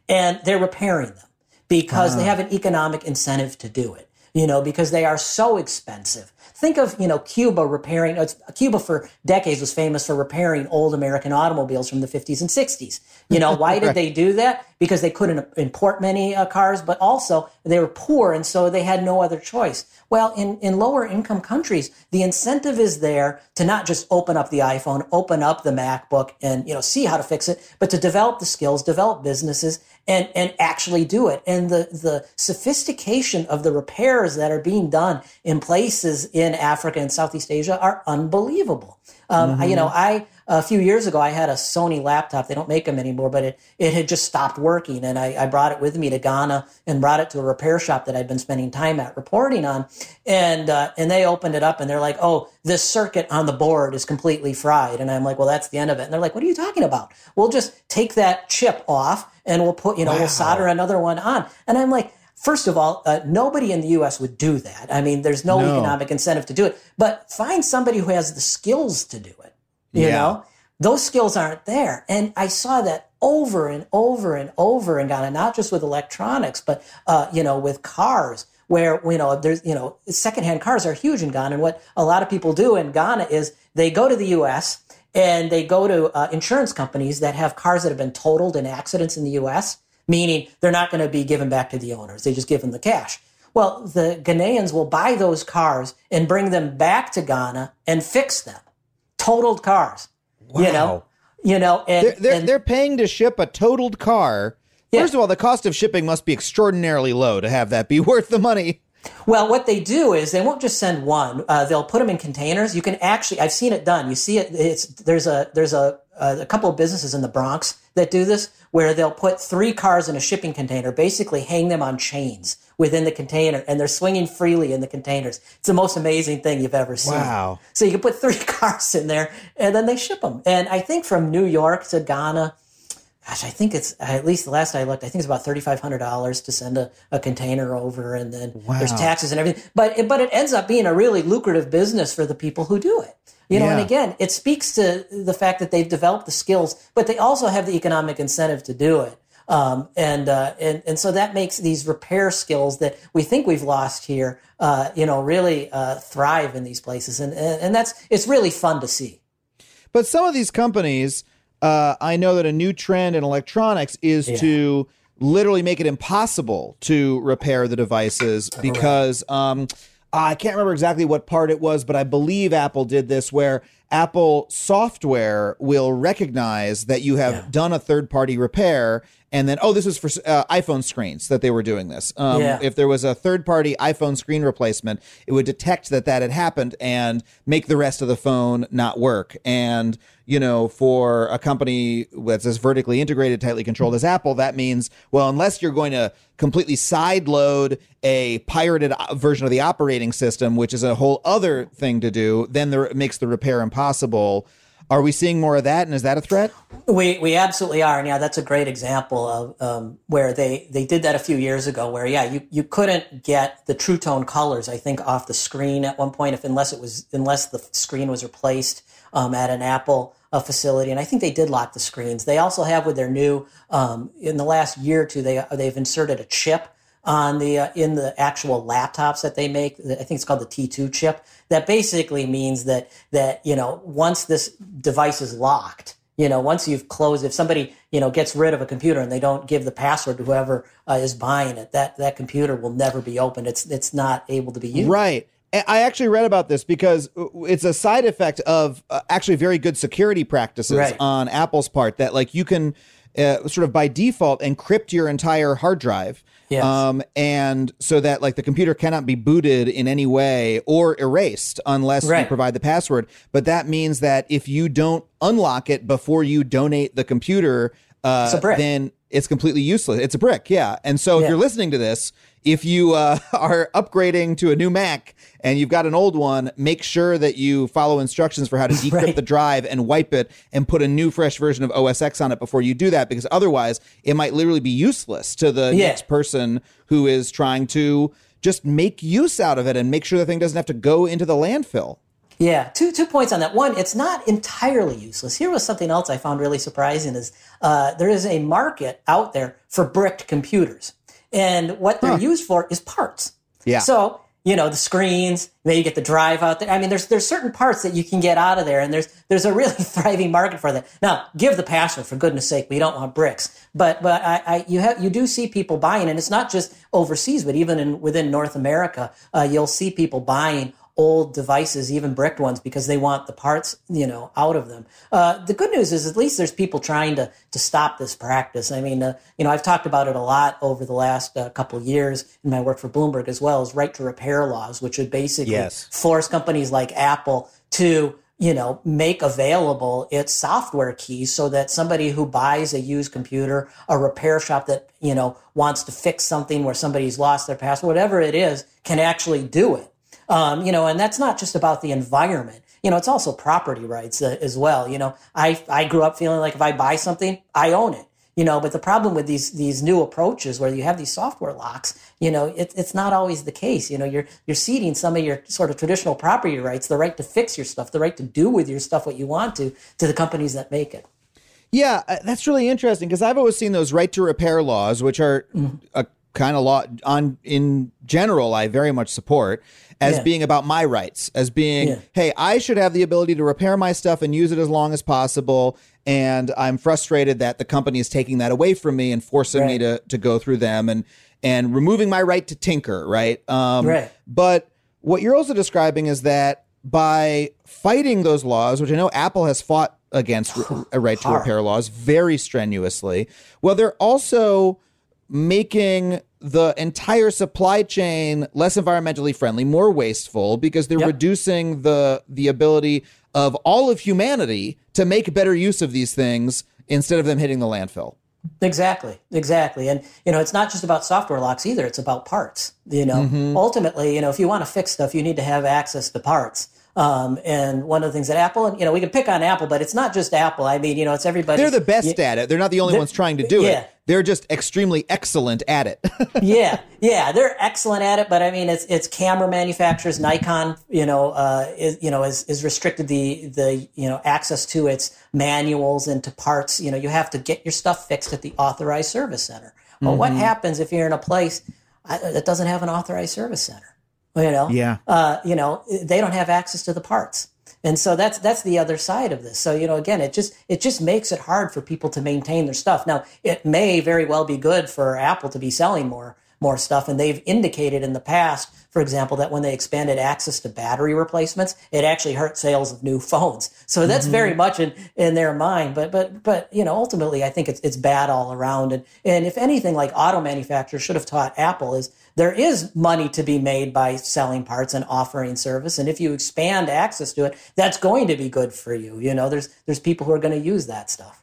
and they're repairing them because they have an economic incentive to do it. You know, because they are so expensive. Think of you know Cuba repairing. Cuba for decades was famous for repairing old American automobiles from the 50s and 60s. You know why <laughs> did they do that? Because they couldn't import many uh, cars, but also they were poor, and so they had no other choice. Well, in, in lower income countries, the incentive is there to not just open up the iPhone, open up the MacBook, and you know see how to fix it, but to develop the skills, develop businesses, and and actually do it. And the the sophistication of the repairs that are being done in places in Africa and Southeast Asia are unbelievable. Um, I, you know, I a few years ago I had a Sony laptop. They don't make them anymore, but it it had just stopped working, and I, I brought it with me to Ghana and brought it to a repair shop that I'd been spending time at reporting on, and uh, and they opened it up and they're like, oh, this circuit on the board is completely fried, and I'm like, well, that's the end of it. And they're like, what are you talking about? We'll just take that chip off and we'll put you know we'll solder another one on, and I'm like. First of all, uh, nobody in the U.S. would do that. I mean, there's no, No. economic incentive to do it. But find somebody who has the skills to do it. You Yeah. know, those skills aren't there. And I saw that over and over and over in Ghana, not just with electronics, but, uh, you know, with cars where, you know, there's, you know, secondhand cars are huge in Ghana. And what a lot of people do in Ghana is they go to the U.S. and they go to uh, insurance companies that have cars that have been totaled in accidents in the U.S., meaning they're not going to be given back to the owners. They just give them the cash. Well, the Ghanaians will buy those cars and bring them back to Ghana and fix them. Totaled cars. You know, you know, and, They're they're, and- they're paying to ship a totaled car. Yeah. First of all, the cost of shipping must be extraordinarily low to have that be <laughs> worth the money. well, what they do is they won't just send one. Uh, they'll put them in containers. You can actually, I've seen it done. You see it. It's there's a there's a a, a couple of businesses in the Bronx that do this, where they'll put three cars in a shipping container, basically hang them on chains within the container, and they're swinging freely in the containers. It's the most amazing thing you've ever seen. Wow. So you can put three <laughs> cars in there, and then they ship them. And I think from New York to Ghana, gosh, I think it's at least the last I looked, I think it's about thirty five hundred dollars to send a, a container over, and then there's taxes and everything. But it, but it ends up being a really lucrative business for the people who do it. You know, and again, it speaks to the fact that they've developed the skills, but they also have the economic incentive to do it. Um, and, uh, and and so that makes these repair skills that we think we've lost here, uh, you know, really uh, thrive in these places, and, and and that's it's really fun to see. But some of these companies, uh, I know that a new trend in electronics is to literally make it impossible to repair the devices because um, I can't remember exactly what part it was, but I believe Apple did this where Apple software will recognize that you have done a third party repair. And then, oh, this was for uh, iPhone screens that they were doing this. Um, Yeah. If there was a third party iPhone screen replacement, it would detect that that had happened and make the rest of the phone not work. And, you know, for a company that's as vertically integrated, tightly controlled as Apple, that means, well, unless you're going to completely sideload a pirated uh, version of the operating system, which is a whole other thing to do, then there, it makes the repair impossible. Are we seeing more of that? And is that a threat? We we absolutely are, and yeah, that's a great example of um, where they they did that a few years ago. Where yeah, you you couldn't get the True Tone colors, I think, off the screen at one point, if unless it was unless the screen was replaced um, at an Apple uh, facility, and I think they did lock the screens. They also have with their new um, in the last year or two they they've inserted a chip on the uh, in the actual laptops that they make. I think it's called the T2 chip. That basically means that that you know once this device is locked, you know once you've closed, if somebody you know gets rid of a computer and they don't give the password to whoever uh, is buying it, that that computer will never be opened. It's it's not able to be used. Right. I actually read about this because it's a side effect of uh, actually very good security practices Right. on Apple's part that like you can uh, sort of by default encrypt your entire hard drive. Yes. Um, and so that like the computer cannot be booted in any way or erased unless you provide the password. But that means that if you don't unlock it before you donate the computer, uh, then it's completely useless. It's a brick, yeah. And so if you're listening to this, if you uh, <laughs> are upgrading to a new Mac and you've got an old one, make sure that you follow instructions for how to <laughs> decrypt Right. the drive and wipe it and put a new fresh version of OS X on it before you do that, because otherwise it might literally be useless to the Yeah. next person who is trying to just make use out of it and make sure the thing doesn't have to go into the landfill. Yeah, two two points on that. One, it's not entirely useless. Here was something else I found really surprising: is uh, there is a market out there for bricked computers, and what they're used for is parts. Yeah. So you know the screens, maybe you get the drive out there. I mean, there's there's certain parts that you can get out of there, and there's there's a really <laughs> thriving market for that. Now, give the password for goodness sake. We don't want bricks, but but I, I you have you do see people buying, and it's not just overseas, but even in within North America, uh, you'll see people buying old devices, even bricked ones, because they want the parts, you know, out of them. Uh, the good news is at least there's people trying to to stop this practice. I mean, uh, you know, I've talked about it a lot over the last uh, couple of years in my work for Bloomberg as well as right to repair laws, which would basically Yes. force companies like Apple to you know make available its software keys so that somebody who buys a used computer a repair shop that you know wants to fix something where somebody's lost their password whatever it is can actually do it um, you know, and that's not just about the environment. You know, it's also property rights uh, as well. You know, I I grew up feeling like if I buy something, I own it. You know, but the problem with these these new approaches where you have these software locks, you know, it, it's not always the case. You know, you're you're ceding some of your sort of traditional property rights, the right to fix your stuff, the right to do with your stuff what you want to, to the companies that make it. Yeah, uh, that's really interesting because I've always seen those right to repair laws, which are a kind of law on in general I very much support as Yeah. being about my rights, as being, Yeah. hey, I should have the ability to repair my stuff and use it as long as possible. And I'm frustrated that the company is taking that away from me and forcing me to to go through them and and removing my right to tinker, right? Um, Right. But what you're also describing is that by fighting those laws, which I know Apple has fought against a right to <sighs> repair laws very strenuously, well, they're also making the entire supply chain less environmentally friendly, more wasteful, because they're Yep. reducing the the ability of all of humanity to make better use of these things instead of them hitting the landfill. Exactly, exactly. And, you know, it's not just about software locks either, it's about parts. You know, mm-hmm. ultimately, you know, if you want to fix stuff, you need to have access to parts. Um, and one of the things that Apple, and you know, we can pick on Apple, but it's not just Apple. I mean, you know, it's everybody. They're the best at it. They're not the only ones trying to do yeah. it. They're just extremely excellent at it. <laughs> yeah, yeah, they're excellent at it. But I mean, it's it's camera manufacturers. Nikon, you know, uh, is you know is, is restricted the the you know access to its manuals and to parts. You know, you have to get your stuff fixed at the authorized service center. Well, what happens if you're in a place that doesn't have an authorized service center? You know, Yeah. uh, you know, they don't have access to the parts. And so that's that's the other side of this. So you know, again, it just it just makes it hard for people to maintain their stuff. Now, it may very well be good for Apple to be selling more more stuff, and they've indicated in the past, for example, that when they expanded access to battery replacements, it actually hurt sales of new phones. So that's very much in in their mind. But but but you know, ultimately, I think it's it's bad all around. And and if anything, like auto manufacturers should have taught Apple is there is money to be made by selling parts and offering service. And if you expand access to it, that's going to be good for you. You know, there's there's people who are going to use that stuff.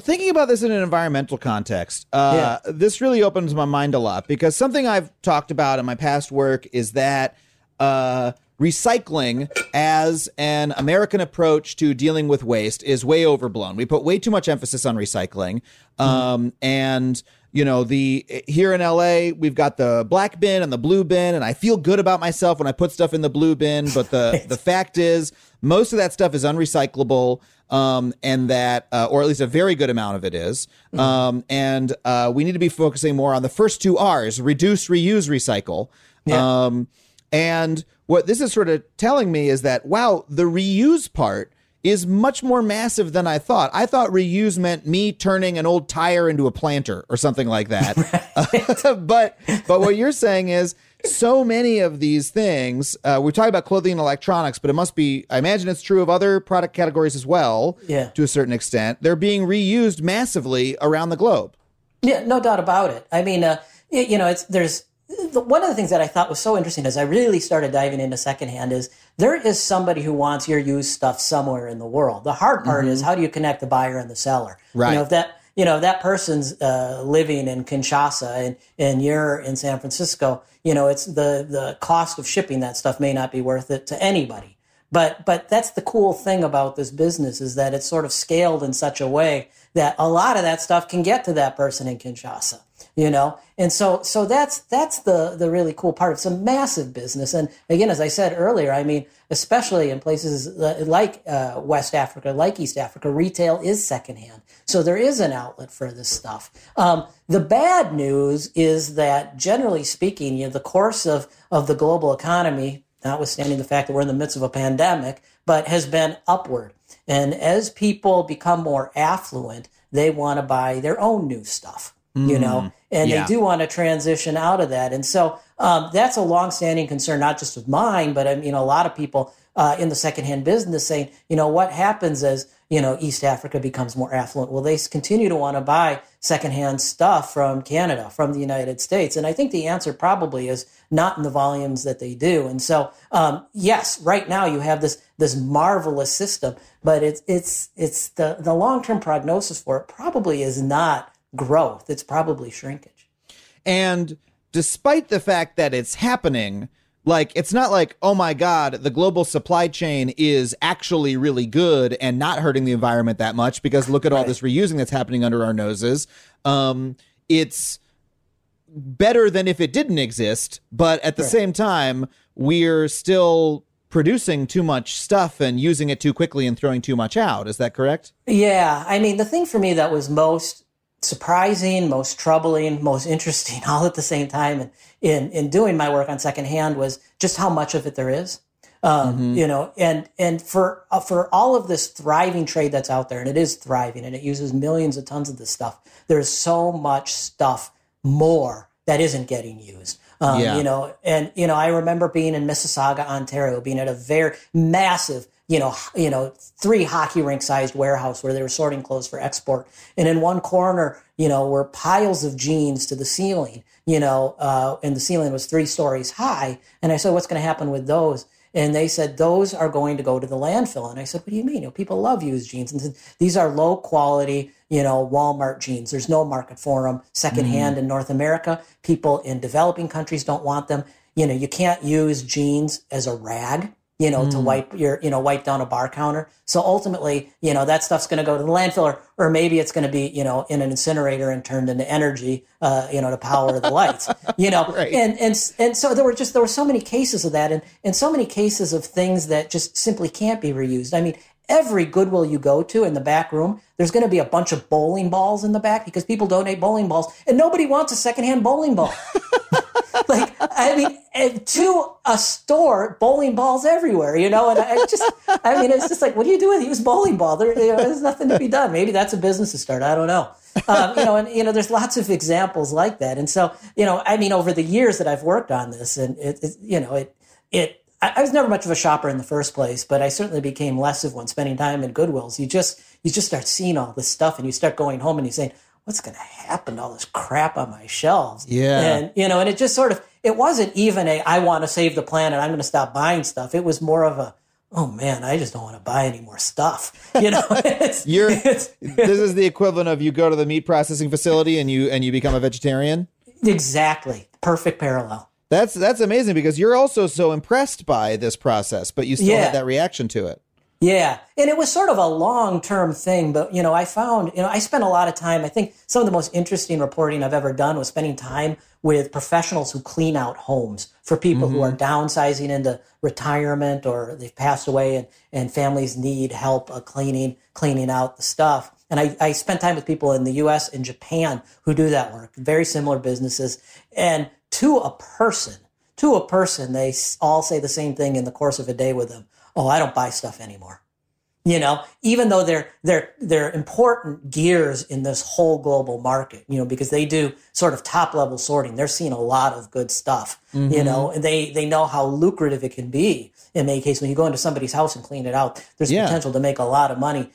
thinking about this in an environmental context, uh, this really opens my mind a lot because something I've talked about in my past work is that uh, recycling as an American approach to dealing with waste is way overblown. We put way too much emphasis on recycling, um, and you know the here in LA we've got the black bin and the blue bin and I feel good about myself when I put stuff in the blue bin but the <laughs> the fact is most of that stuff is unrecyclable um, and that uh, or at least a very good amount of it is mm-hmm. um, and uh, we need to be focusing more on the first two R's reduce reuse recycle yeah. um, and what this is sort of telling me is that wow the reuse part is much more massive than I thought. I thought reuse meant me turning an old tire into a planter or something like that. Right. <laughs> but but what you're saying is so many of these things. Uh, we're talking about clothing and electronics, but it must be. I imagine it's true of other product categories as well. Yeah. To a certain extent, they're being reused massively around the globe. Yeah, no doubt about it. I mean, uh, you know, it's there's the, one of the things that I thought was so interesting as I really started diving into secondhand is there is somebody who wants your used stuff somewhere in the world. The hard part mm-hmm. is how do you connect the buyer and the seller? Right. You know, if that you know that person's uh, living in Kinshasa and and you're in San Francisco, you know, it's the the cost of shipping that stuff may not be worth it to anybody. But but that's the cool thing about this business is that it's sort of scaled in such a way that a lot of that stuff can get to that person in Kinshasa you know? And so so that's that's the the really cool part. It's a massive business. And again as i said earlier i mean especially in places like uh, west africa like east africa retail is secondhand. So there is an outlet for this stuff. Um, the bad news is that generally speaking you know the course of of the global economy notwithstanding the fact that we're in the midst of a pandemic but has been upward. And as people become more affluent they want to buy their own new stuff you know, mm, and yeah. they do want to transition out of that. And so um, that's a longstanding concern, not just of mine, but I mean, a lot of people uh, in the secondhand business saying, you know, what happens as, you know, East Africa becomes more affluent? Will they continue to want to buy secondhand stuff from Canada, from the United States? And I think the answer probably is not in the volumes that they do. And so, um, yes, right now you have this this marvelous system, but it's it's it's the the long term prognosis for it probably is not growth. It's probably shrinkage. And despite the fact that it's happening, like it's not like oh my god the global supply chain is actually really good and not hurting the environment that much because look at all this reusing that's happening under our noses um it's better than if it didn't exist but at the right. same time we're still producing too much stuff and using it too quickly and throwing too much out is that correct yeah i mean the thing for me that was most surprising, most troubling, most interesting, <laughs> all at the same time. And in, in doing my work on secondhand was just how much of it there is. Um, mm-hmm. You know, and and for uh, for all of this thriving trade that's out there, and it is thriving, and it uses millions of tons of this stuff. There's so much stuff more that isn't getting used. Um, yeah. You know, and you know, I remember being in Mississauga, Ontario, being at a very massive you know, you know, three hockey rink sized warehouse where they were sorting clothes for export. And in one corner, you know, were piles of jeans to the ceiling, you know, uh, and the ceiling was three stories high. And I said, what's going to happen with those? And they said, those are going to go to the landfill. And I said, what do you mean? You know, people love used jeans. And said, these are low quality, you know, Walmart jeans. There's no market for them secondhand mm. in North America. People in developing countries don't want them. You know, you can't use jeans as a rag you know, mm. to wipe your, you know, wipe down a bar counter. So ultimately, you know, that stuff's going to go to the landfill or, or maybe it's going to be, you know, in an incinerator and turned into energy, uh, you know, to power the lights, <laughs> you know, right. and, and, and so there were just, there were so many cases of that and, and so many cases of things that just simply can't be reused. I mean, every Goodwill you go to in the back room, there's going to be a bunch of bowling balls in the back because people donate bowling balls and nobody wants a secondhand bowling ball. <laughs> <laughs> like I mean, to a store, bowling balls everywhere, you know. And I just, I mean, it's just like, what do you do with used bowling ball? There, you know, there's nothing to be done. Maybe that's a business to start. I don't know. Um, you know, and you know, there's lots of examples like that. And so, you know, I mean, over the years that I've worked on this, and it, it you know, it, it. I, I was never much of a shopper in the first place, but I certainly became less of one spending time in Goodwills. You just, you just start seeing all this stuff, and you start going home and you saying, what's going to happen to all this crap on my shelves? Yeah. And, you know, and it just sort of, it wasn't even a, I want to save the planet. I'm going to stop buying stuff. It was more of a, oh man, I just don't want to buy any more stuff. <laughs> You know, it's, You're, it's, this is the equivalent of you go to the meat processing facility and you, and you become a vegetarian. Exactly. Perfect parallel. That's, that's amazing because you're also so impressed by this process, but you still yeah. had that reaction to it. Yeah. And it was sort of a long term thing, but you know, I found, you know, I spent a lot of time. I think some of the most interesting reporting I've ever done was spending time with professionals who clean out homes for people mm-hmm. who are downsizing into retirement or they've passed away and, and families need help uh, cleaning, cleaning out the stuff. And I, I spent time with people in the US and Japan who do that work, very similar businesses. And to a person, to a person, they all say the same thing in the course of a day with them oh, I don't buy stuff anymore. You know, even though they're they're they're important gears in this whole global market, you know, because they do sort of top level sorting. They're seeing a lot of good stuff, mm-hmm. you know, and they they know how lucrative it can be in many cases when you go into somebody's house and clean it out. There's yeah. potential to make a lot of money.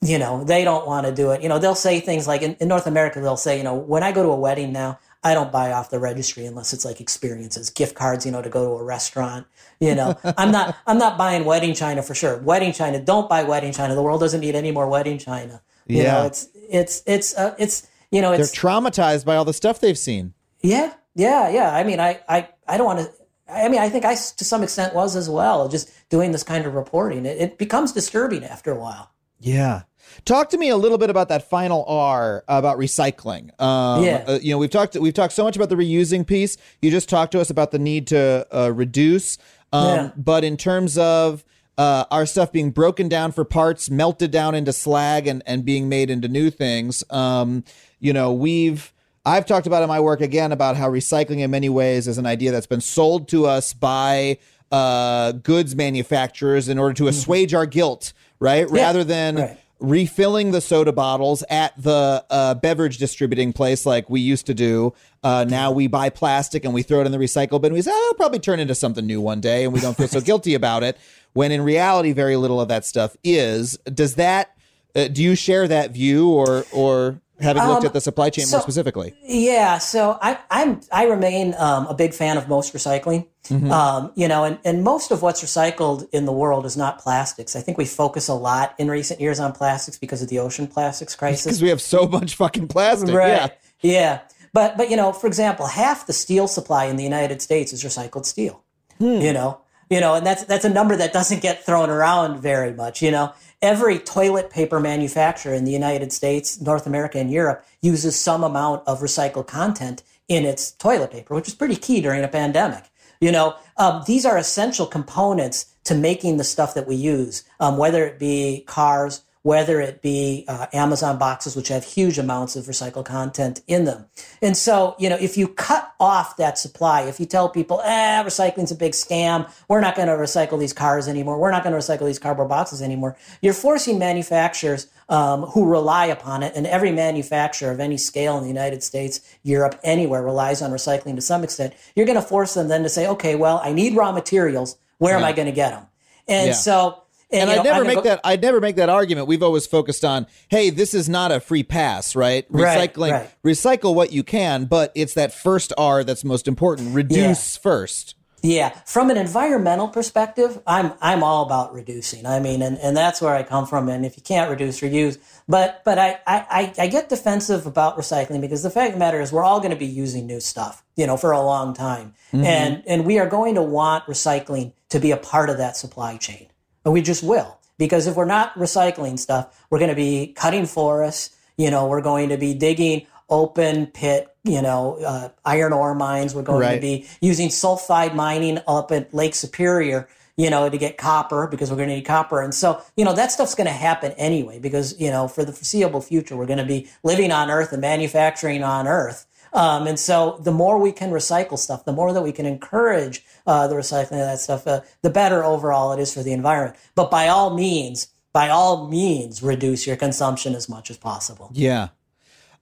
You know, they don't want to do it. You know, they'll say things like in, in North America, they'll say, you know, when I go to a wedding now, I don't buy off the registry unless it's like experiences, gift cards, you know, to go to a restaurant. You know, <laughs> I'm not I'm not buying wedding china for sure. Wedding china, don't buy wedding china. The world doesn't need any more wedding china. You yeah. know, it's it's it's uh, it's you know, it's They're traumatized by all the stuff they've seen. Yeah. Yeah, yeah. I mean, I I I don't want to I mean, I think I to some extent was as well, just doing this kind of reporting. It, it becomes disturbing after a while. Yeah. Talk to me a little bit about that final R about recycling. Um, yeah, uh, you know we've talked we've talked so much about the reusing piece. You just talked to us about the need to uh, reduce, um, yeah. but in terms of uh, our stuff being broken down for parts, melted down into slag, and and being made into new things, um, you know we've. I've talked about in my work again about how recycling in many ways is an idea that's been sold to us by uh, goods manufacturers in order to mm-hmm. assuage our guilt, right? Yeah, Rather than right refilling the soda bottles at the uh, beverage distributing place like we used to do. Uh, now we buy plastic and we throw it in the recycle bin. We say, oh, it'll probably turn into something new one day and we don't feel so <laughs> guilty about it. When in reality, very little of that stuff is. Does that, uh, do you share that view or, or having looked um, at the supply chain so, more specifically? Yeah, so I, I'm I remain um, a big fan of most recycling. Mm-hmm. Um, you know, and, and most of what's recycled in the world is not plastics. I think we focus a lot in recent years on plastics because of the ocean plastics <laughs> crisis. Because we have so much fucking plastic. Right. Yeah. Yeah. But but you know, for example, half the steel supply in the United States is recycled steel. Hmm. You know, you know, and that's that's a number that doesn't get thrown around very much. You know, every toilet paper manufacturer in the United States, North America, and Europe uses some amount of recycled content in its toilet paper, which is pretty key during a pandemic. You know, um, these are essential components to making the stuff that we use, um, whether it be cars, whether it be uh, Amazon boxes, which have huge amounts of recycled content in them. And so, you know, if you cut off that supply, if you tell people, eh, recycling's a big scam, we're not going to recycle these cars anymore, we're not going to recycle these cardboard boxes anymore, you're forcing manufacturers um, who rely upon it, and every manufacturer of any scale in the United States, Europe, anywhere relies on recycling to some extent, you're going to force them then to say, okay, well, I need raw materials. Where yeah. am I going to get them? And yeah. so and, and I'd never make go- that. I'd never make that argument. We've always focused on, hey, this is not a free pass, right? Recycling, right, right. recycle what you can, but it's that first R that's most important. Reduce yeah. first. Yeah, from an environmental perspective, I'm I'm all about reducing. I mean, and, and that's where I come from. And if you can't reduce, reuse. But but I, I, I get defensive about recycling because the fact of the matter is we're all going to be using new stuff, you know, for a long time, mm-hmm. and and we are going to want recycling to be a part of that supply chain. But we just will. Because if we're not recycling stuff, we're going to be cutting forests. You know, we're going to be digging open pit, you know, uh, iron ore mines. We're going right. to be using sulfide mining up at Lake Superior, you know, to get copper because we're going to need copper. And so, you know, that stuff's going to happen anyway because, you know, for the foreseeable future, we're going to be living on Earth and manufacturing on Earth. Um, and so the more we can recycle stuff, the more that we can encourage uh, the recycling of that stuff, uh, the better overall it is for the environment. But by all means, by all means, reduce your consumption as much as possible. Yeah.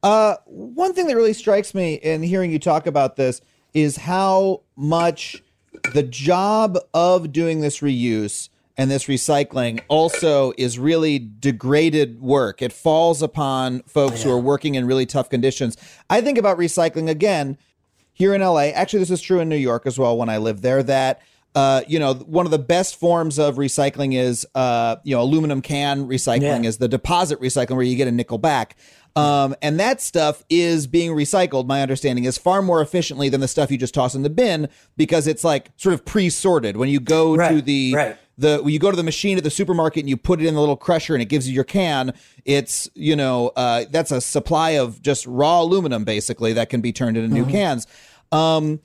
Uh, one thing that really strikes me in hearing you talk about this is how much the job of doing this reuse and this recycling also is really degraded work. It falls upon folks yeah. who are working in really tough conditions. I think about recycling again here in LA. Actually, this is true in New York as well when I lived there. That uh, you know, one of the best forms of recycling is, uh, you know, aluminum can recycling yeah. is the deposit recycling where you get a nickel back. Um, and that stuff is being recycled, my understanding is far more efficiently than the stuff you just toss in the bin because it's like sort of pre sorted. When you go right, to the, right the when you go to the machine at the supermarket and you put it in the little crusher and it gives you your can, it's you know uh, that's a supply of just raw aluminum basically that can be turned into new cans. Um,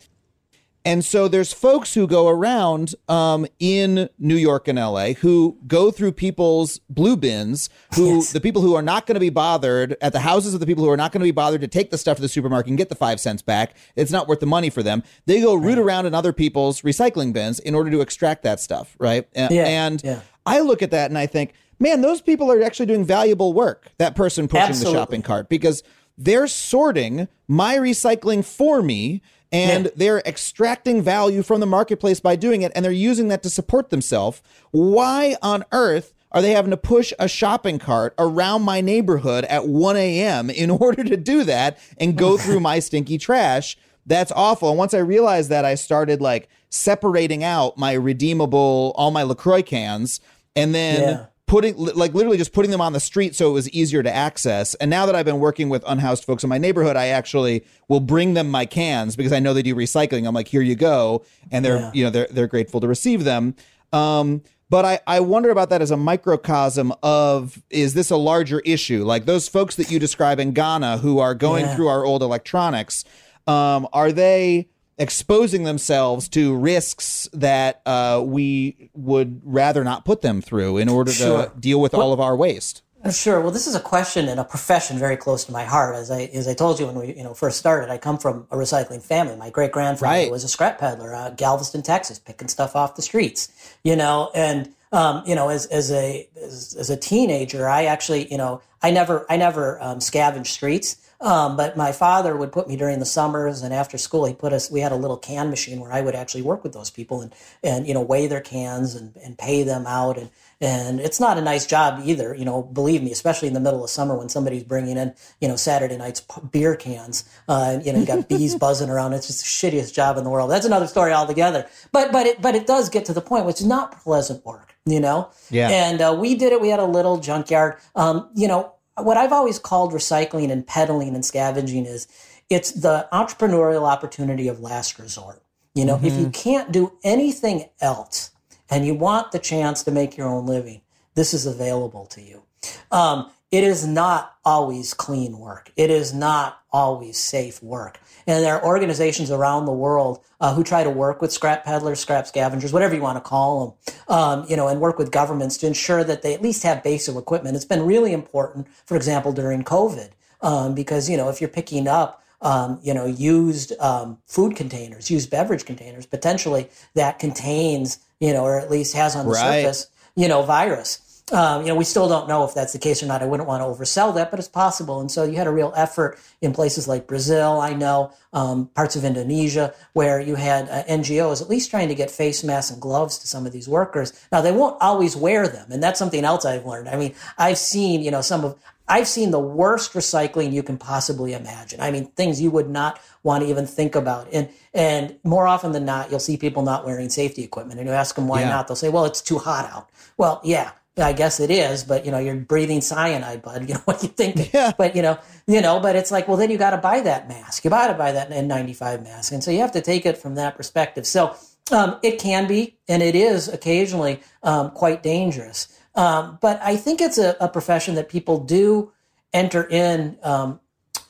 and so there's folks who go around um, in New York and LA who go through people's blue bins, who Yes. the people who are not going to be bothered at the houses of the people who are not going to be bothered to take the stuff to the supermarket and get the five cents back. It's not worth the money for them. They go root around in other people's recycling bins in order to extract that stuff, right? Yeah, And yeah. I look at that and I think, man, those people are actually doing valuable work. That person pushing Absolutely. the shopping cart because they're sorting my recycling for me and Yeah. they're extracting value from the marketplace by doing it and they're using that to support themselves. Why on earth are they having to push a shopping cart around my neighborhood at 1 a.m. in <laughs> order to do that and go <laughs> through my stinky trash? That's awful. And once I realized that, I started like separating out my redeemable, all my LaCroix cans, and then Yeah. Putting like literally just putting them on the street so it was easier to access. And now that I've been working with unhoused folks in my neighborhood, I actually will bring them my cans because I know they do recycling. I'm like, here you go, and they're Yeah. you know they're they're grateful to receive them. Um, but I, I wonder about that as a microcosm of is this a larger issue? Like those folks that you describe in Ghana who are going Yeah. through our old electronics, um, are they exposing themselves to risks that uh, we would rather not put them through in order Sure. to deal with all of our waste? Uh, Sure. Well, this is a question and a profession very close to my heart. As I as I told you when we you know first started, I come from a recycling family. My great grandfather Right. was a scrap peddler of Galveston, Texas, picking stuff off the streets. You know, and um, you know, as as a as, as a teenager, I actually you know I never I never um, scavenged streets. Um, but my father would put me during the summers and after school. He put us. We had a little can machine where I would actually work with those people and and you know weigh their cans and, and pay them out and and it's not a nice job either. You know, believe me, especially in the middle of summer when somebody's bringing in you know Saturday night's p- beer cans. Uh, and, you know, you got bees <laughs> buzzing around. It's just the shittiest job in the world. That's another story altogether. But but it but it does get to the point, which is not pleasant work. You know. Yeah. And uh, we did it. We had a little junkyard. Um, you know, what I've always called recycling and peddling and scavenging is it's the entrepreneurial opportunity of last resort. You know, if you can't do anything else and you want the chance to make your own living, this is available to you. Um, it is not always clean work. It is not always safe work. And there are organizations around the world uh, who try to work with scrap peddlers, scrap scavengers, whatever you want to call them, um, you know, and work with governments to ensure that they at least have basic equipment. It's been really important, for example, during COVID, um, because you know if you're picking up um, you know, used um, food containers, used beverage containers, potentially that contains, you know, or at least has on the Right. surface, you know, virus. Um, you know, we still don't know if that's the case or not. I wouldn't want to oversell that, but it's possible. And so you had a real effort in places like Brazil, I know, um, parts of Indonesia, where you had uh, NGOs at least trying to get face masks and gloves to some of these workers. Now, they won't always wear them. And that's something else I've learned. I mean, I've seen, you know, some of, I've seen the worst recycling you can possibly imagine. I mean, things you would not want to even think about. And and more often than not, you'll see people not wearing safety equipment, and you ask them why Yeah. not. They'll say, "Well, it's too hot out." Well, yeah, I guess it is, but you know, you're breathing cyanide, bud. <laughs> You know what you think? Yeah. But you know, you know, but it's like, well, then you got to buy that mask. You got to buy that N95 mask, and so you have to take it from that perspective. So um, it can be, and it is occasionally um, quite dangerous. Um, but I think it's a, a profession that people do enter in. Um,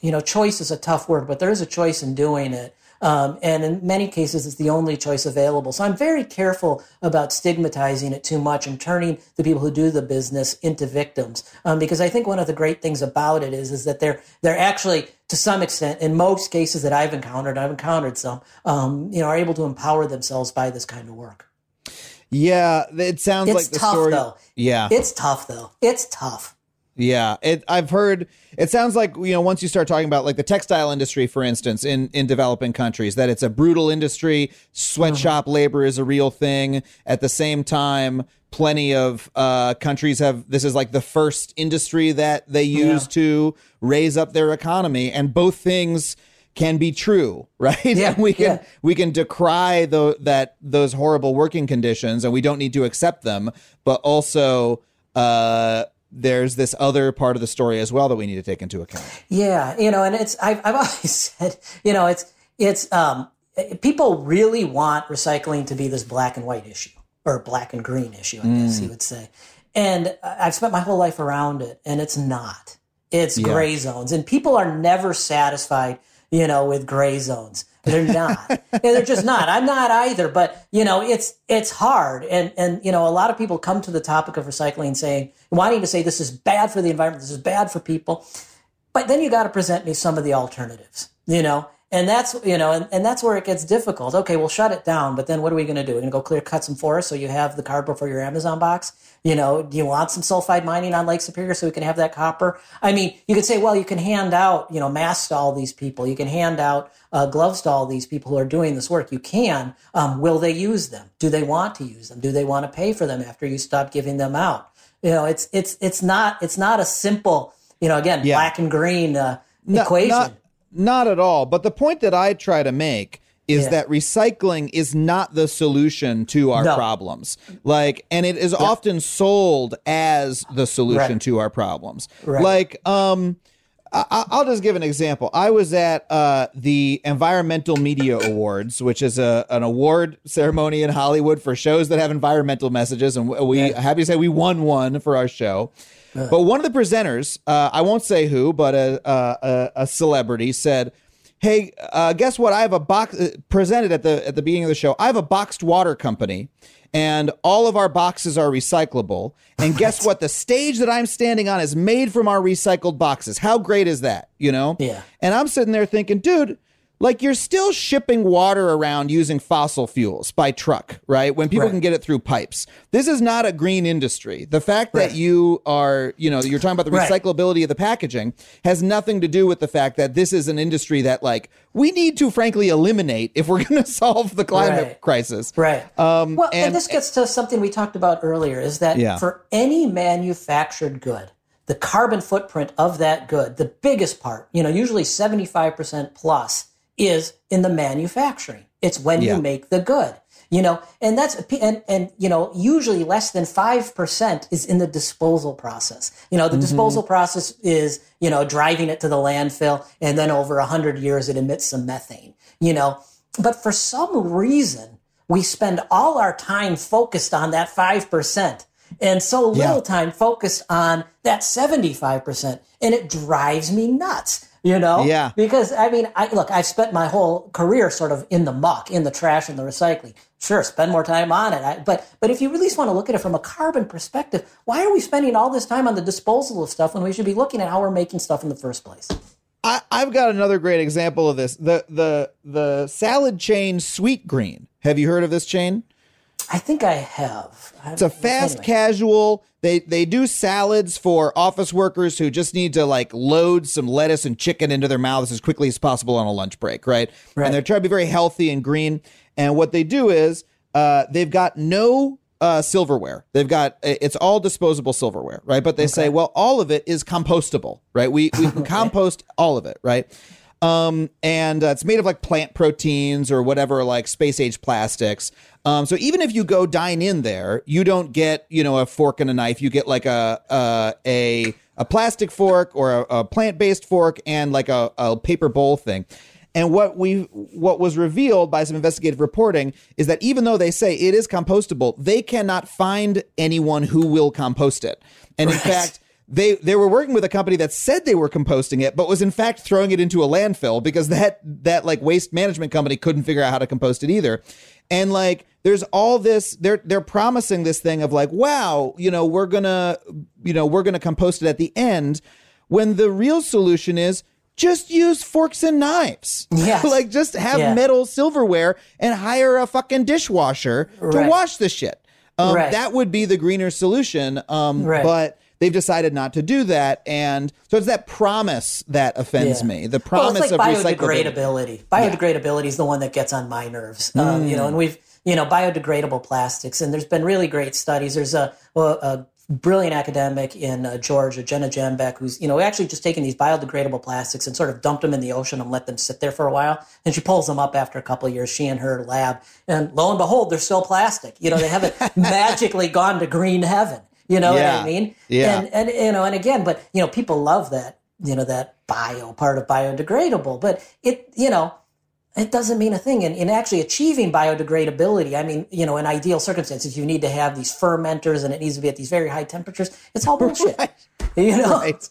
you know, choice is a tough word, but there is a choice in doing it. Um, and in many cases, it's the only choice available. So I'm very careful about stigmatizing it too much and turning the people who do the business into victims. Um, because I think one of the great things about it is, is that they're, they're actually, to some extent, in most cases that I've encountered, I've encountered some, um, you know, are able to empower themselves by this kind of work. Yeah, it sounds It's like the tough, story. though. Yeah, It's tough, though. It's tough. Yeah, it, I've heard. It sounds like you know once you start talking about like the textile industry, for instance, in in developing countries, that it's a brutal industry. Sweatshop labor is a real thing. At the same time, plenty of uh, countries have this is like the first industry that they use Yeah. to raise up their economy, and both things can be true, <laughs> right? Yeah, and we can yeah. we can decry the, that those horrible working conditions, and we don't need to accept them, but also. Uh, there's this other part of the story as well that we need to take into account. Yeah, you know, and it's I've, I've <laughs> always said, you know, it's it's um, people really want recycling to be this black and white issue. or black and green issue, I guess you would say. And I've spent my whole life around it, and it's not. It's Yeah. gray zones, and people are never satisfied, you know, with gray zones. They're not. They're just not. I'm not either. But you know, it's it's hard, and and you know, a lot of people come to the topic of recycling saying, wanting to say this is bad for the environment, this is bad for people. But then you got to present me some of the alternatives, you know, and that's you know, and, and that's where it gets difficult. Okay, we'll shut it down, but then what are we going to do? We're going to go clear cut some forests so you have the cardboard for your Amazon box. You know, do you want some sulfide mining on Lake Superior so we can have that copper? I mean, you could say, well, you can hand out, you know, masks to all these people. You can hand out uh, gloves to all these people who are doing this work. You can. Um, will they use them? Do they want to use them? Do they want to pay for them after you stop giving them out? You know, it's it's it's not it's not a simple, you know, again, Yeah. black and green uh, No- equation. Not, not at all. But the point that I try to make is Yeah. that recycling is not the solution to our No. problems. Like, and it is often sold as the solution Right. to our problems. Right. Like, um, I- I'll just give an example. I was at uh, the Environmental Media Awards, which is a an award ceremony in Hollywood for shows that have environmental messages, and we Yeah. happy to say we won one for our show. But one of the presenters, uh, I won't say who, but a a, a, a celebrity said, "Hey, uh, guess what? I have a box uh, presented at the at the beginning of the show. I have a boxed water company." And all of our boxes are recyclable. And guess what? The stage that I'm standing on is made from our recycled boxes. How great is that? You know? Yeah. And I'm sitting there thinking, dude, like you're still shipping water around using fossil fuels by truck, right? When people Right. can get it through pipes. This is not a green industry. The fact Right. that you are, you know, you're talking about the Right. recyclability of the packaging has nothing to do with the fact that this is an industry that like we need to frankly eliminate if we're <laughs> going to solve the climate Right. crisis. Right. Um, well, and, and- this gets to something we talked about earlier is that Yeah. for any manufactured good, the carbon footprint of that good, the biggest part, you know, usually 75% plus is in the manufacturing. It's when Yeah. you make the good. You know, and that's and and you know, usually less than five percent is in the disposal process. You know, the mm-hmm. disposal process is you know driving it to the landfill, and then over a hundred years it emits some methane. You know, but for some reason we spend all our time focused on that five percent, and so little Yeah. time focused on that seventy five percent, and it drives me nuts. You know, Yeah. because I mean, I look, I've spent my whole career sort of in the muck, in the trash, in the recycling. Sure, spend more time on it. I, but but if you really want to look at it from a carbon perspective, why are we spending all this time on the disposal of stuff when we should be looking at how we're making stuff in the first place? I, I've got another great example of this. The the the salad chain Sweetgreen. Have you heard of this chain? I think I have. It's a fast casual. They they do salads for office workers who just need to like load some lettuce and chicken into their mouths as quickly as possible on a lunch break, right? Right. And they're trying to be very healthy and green. And what they do is uh, they've got no uh, silverware. They've got it's all disposable silverware, right? But they say, well, all of it is compostable, right? We we can <laughs> compost all of it, right? Um, and uh, it's made of like plant proteins or whatever, like space age plastics. Um, so even if you go dine in there, you don't get you know a fork and a knife. You get like a a a, a plastic fork or a, a plant based fork and like a, a paper bowl thing. And what we what was revealed by some investigative reporting is that even though they say it is compostable, they cannot find anyone who will compost it. And in fact, they they were working with a company that said they were composting it, but was in fact throwing it into a landfill because that that like waste management company couldn't figure out how to compost it either. And like there's all this they're they're promising this thing of like, wow, you know, we're gonna you know, we're gonna compost it at the end when the real solution is just use forks and knives. Yes. <laughs> like just have Yeah. metal silverware and hire a fucking dishwasher to wash the shit. Um, Right. That would be the greener solution. Um, Right. But they've decided not to do that. And so it's that promise that offends Yeah. me. The Well, promise it's like of biodegradability. Biodegradability is the one that gets on my nerves. Um, Mm. you know, and we've you know biodegradable plastics, and there's been really great studies. There's a, a, a brilliant academic in uh, Georgia, Jenna Jambeck, who's you know actually just taken these biodegradable plastics and sort of dumped them in the ocean and let them sit there for a while. And she pulls them up after a couple of years. She and her lab, and lo and behold, they're still plastic. You know, they haven't <laughs> magically gone to green heaven. You know Yeah. what I mean? Yeah. And and you know, and again, but you know, people love that, you know, that bio part of biodegradable. But it, you know, it doesn't mean a thing. And in actually achieving biodegradability, I mean, you know, in ideal circumstances, you need to have these fermenters and it needs to be at these very high temperatures. It's all bullshit. <laughs> right. You know? Right.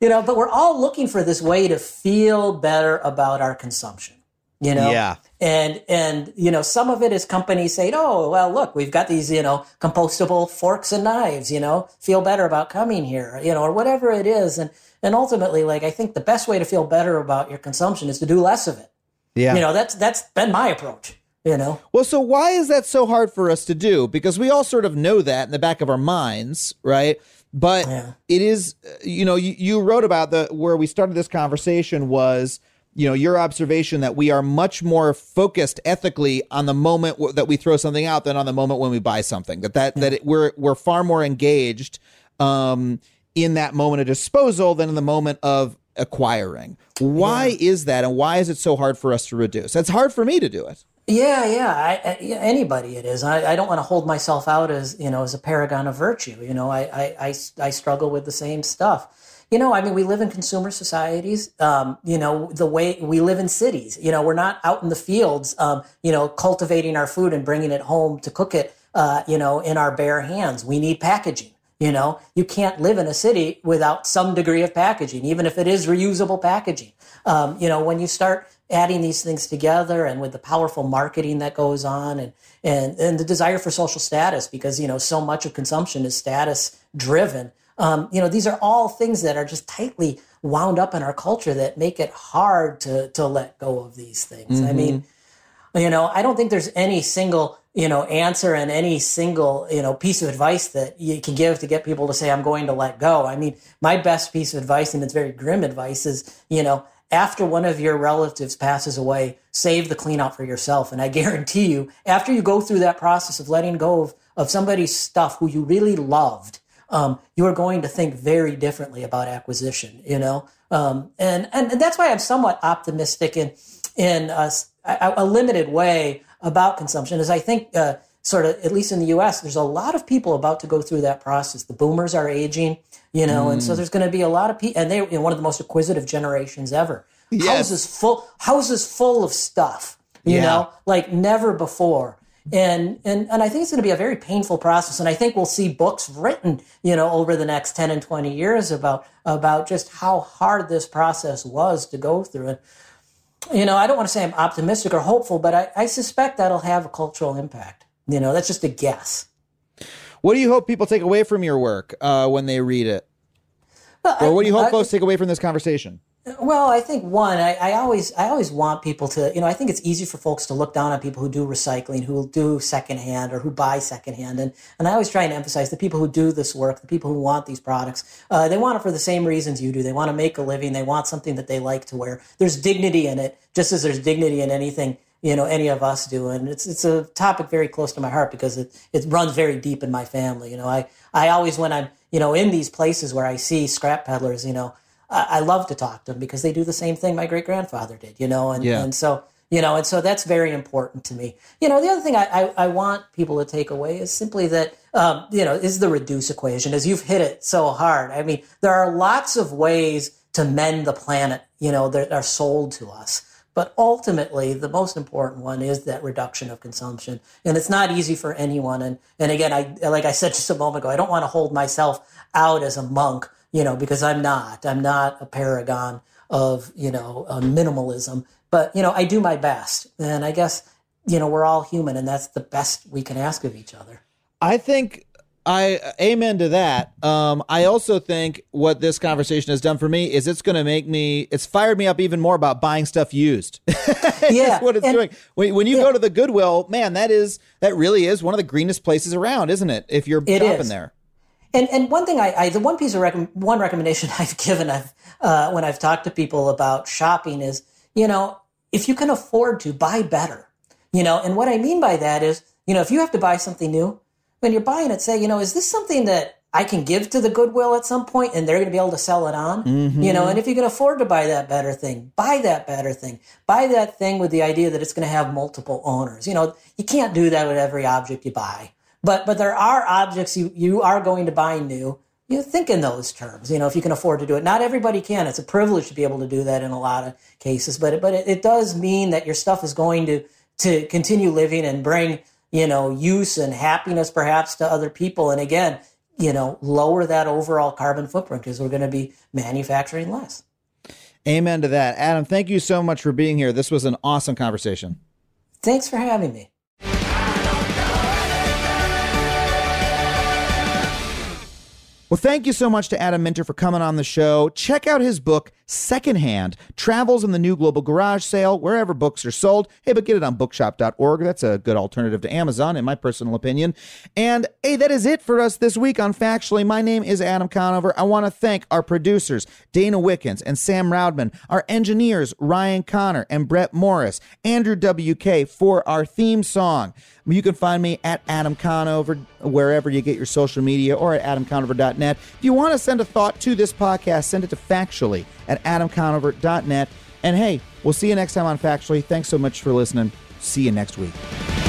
You know, but we're all looking for this way to feel better about our consumption. You know? Yeah. And and you know, some of it is companies saying, Oh, well look, we've got these, you know, compostable forks and knives, you know, feel better about coming here, you know, or whatever it is. And and ultimately, like I think the best way to feel better about your consumption is to do less of it. Yeah. You know, that's that's been my approach. You know. Well, so why is that so hard for us to do? Because we all sort of know that in the back of our minds, right? But yeah. it is, uh, you know, you, you wrote about the where we started this conversation was, you know, your observation that we are much more focused ethically on the moment w- that we throw something out than on the moment when we buy something. That that yeah. that it, we're we're far more engaged um, in that moment of disposal than in the moment of acquiring. Why yeah. is that, and why is it so hard for us to reduce? It's hard for me to do it. Yeah, yeah, I, I, anybody it is. I, I don't want to hold myself out as you know as a paragon of virtue. You know, I, I, I struggle with the same stuff. You know, I mean, we live in consumer societies. Um, you know, the way we live in cities. You know, we're not out in the fields. Um, you know, cultivating our food and bringing it home to cook it. Uh, you know, in our bare hands. We need packaging. You know, you can't live in a city without some degree of packaging, even if it is reusable packaging. Um, you know, when you start adding these things together and with the powerful marketing that goes on and, and, and the desire for social status, because, you know, so much of consumption is status driven. Um, you know, these are all things that are just tightly wound up in our culture that make it hard to, to let go of these things. Mm-hmm. I mean, you know, I don't think there's any single you know, answer and any single, you know, piece of advice that you can give to get people to say, I'm going to let go. I mean, my best piece of advice, and it's very grim advice, is, you know, after one of your relatives passes away, save the cleanup for yourself. And I guarantee you, after you go through that process of letting go of, of somebody's stuff who you really loved, um, you are going to think very differently about acquisition, you know? Um, and, and, and that's why I'm somewhat optimistic in, in a, a limited way about consumption is I think uh, sort of at least in the U.S. there's a lot of people about to go through that process. The boomers are aging, you know, mm. and so mm. there's going to be a lot of people, and they're you know, one of the most acquisitive generations ever. Yes. Houses full, houses full of stuff, you yeah. know, like never before. And, and, and I think it's going to be a very painful process. And I think we'll see books written, you know, over the next 10 and 20 years about, about just how hard this process was to go through. And you know, I don't want to say I'm optimistic or hopeful, but I, I suspect that'll have a cultural impact. You know, that's just a guess. What do you hope people take away from your work uh, when they read it? Well, or what do you hope I, folks take away from this conversation? Well, I think one, I, I, always, I always want people to, you know, I think it's easy for folks to look down on people who do recycling, who do secondhand or who buy secondhand, and and I always try and emphasize the people who do this work, the people who want these products, uh, they want it for the same reasons you do. They want to make a living. They want something that they like to wear. There's dignity in it, just as there's dignity in anything you know any of us do, and it's it's a topic very close to my heart because it it runs very deep in my family. You know, I I always when I'm you know in these places where I see scrap peddlers, you know I, love to talk to them because they do the same thing my great grandfather did, you know, and, yeah. and so, you know, and so that's very important to me. You know, the other thing I, I, I want people to take away is simply that, um, you know, is the reduce equation as you've hit it so hard. I mean, there are lots of ways to mend the planet, you know, that are sold to us. But ultimately, the most important one is that reduction of consumption. And it's not easy for anyone. And, and again, I, like I said just a moment ago, I don't want to hold myself out as a monk you know, because I'm not. I'm not a paragon of, you know, uh, minimalism. But, you know, I do my best. And I guess, you know, we're all human and that's the best we can ask of each other. I think I amen to that. Um, I also think what this conversation has done for me is it's going to make me. It's fired me up even more about buying stuff used. <laughs> yeah, what it's and, doing. When, when you yeah. go to the Goodwill, man, that is that really is one of the greenest places around, isn't it? If you're it shopping is. there. And and one thing I, I the one piece of rec- one recommendation <laughs> I've given I've uh, when I've talked to people about shopping is you know if you can afford to buy better, you know, and what I mean by that is you know if you have to buy something new when you're buying it, say you know is this something that I can give to the Goodwill at some point and they're going to be able to sell it on, mm-hmm. you know, and if you can afford to buy that better thing, buy that better thing, buy that thing with the idea that it's going to have multiple owners. You know, you can't do that with every object you buy. But but there are objects you you are going to buy new you think in those terms. You know, if you can afford to do it, not everybody can. It's a privilege to be able to do that in a lot of cases, but but it, it does mean that your stuff is going to to continue living and bring you know use and happiness perhaps to other people. And again, you know, lower that overall carbon footprint because we're going to be manufacturing less. Amen to that. Adam, thank you so much for being here. This was an awesome conversation. Thanks for having me. Well, thank you so much to Adam Minter for coming on the show. Check out his book, Secondhand Travels in the New Global Garage Sale, wherever books are sold. Hey, but get it on bookshop.org. That's a good alternative to Amazon, in my personal opinion. And hey, that is it for us this week on Factually. My name is Adam Conover. I want to thank our producers, Dana Wickens and Sam Roudman, our engineers, Ryan Connor and Brett Morris, Andrew WK for our theme song. You can find me at Adam Conover, wherever you get your social media, or at adamconover.net. If you want to send a thought to this podcast, send it to factually at adamconover.net. And hey, we'll see you next time on Factually. Thanks so much for listening. See you next week.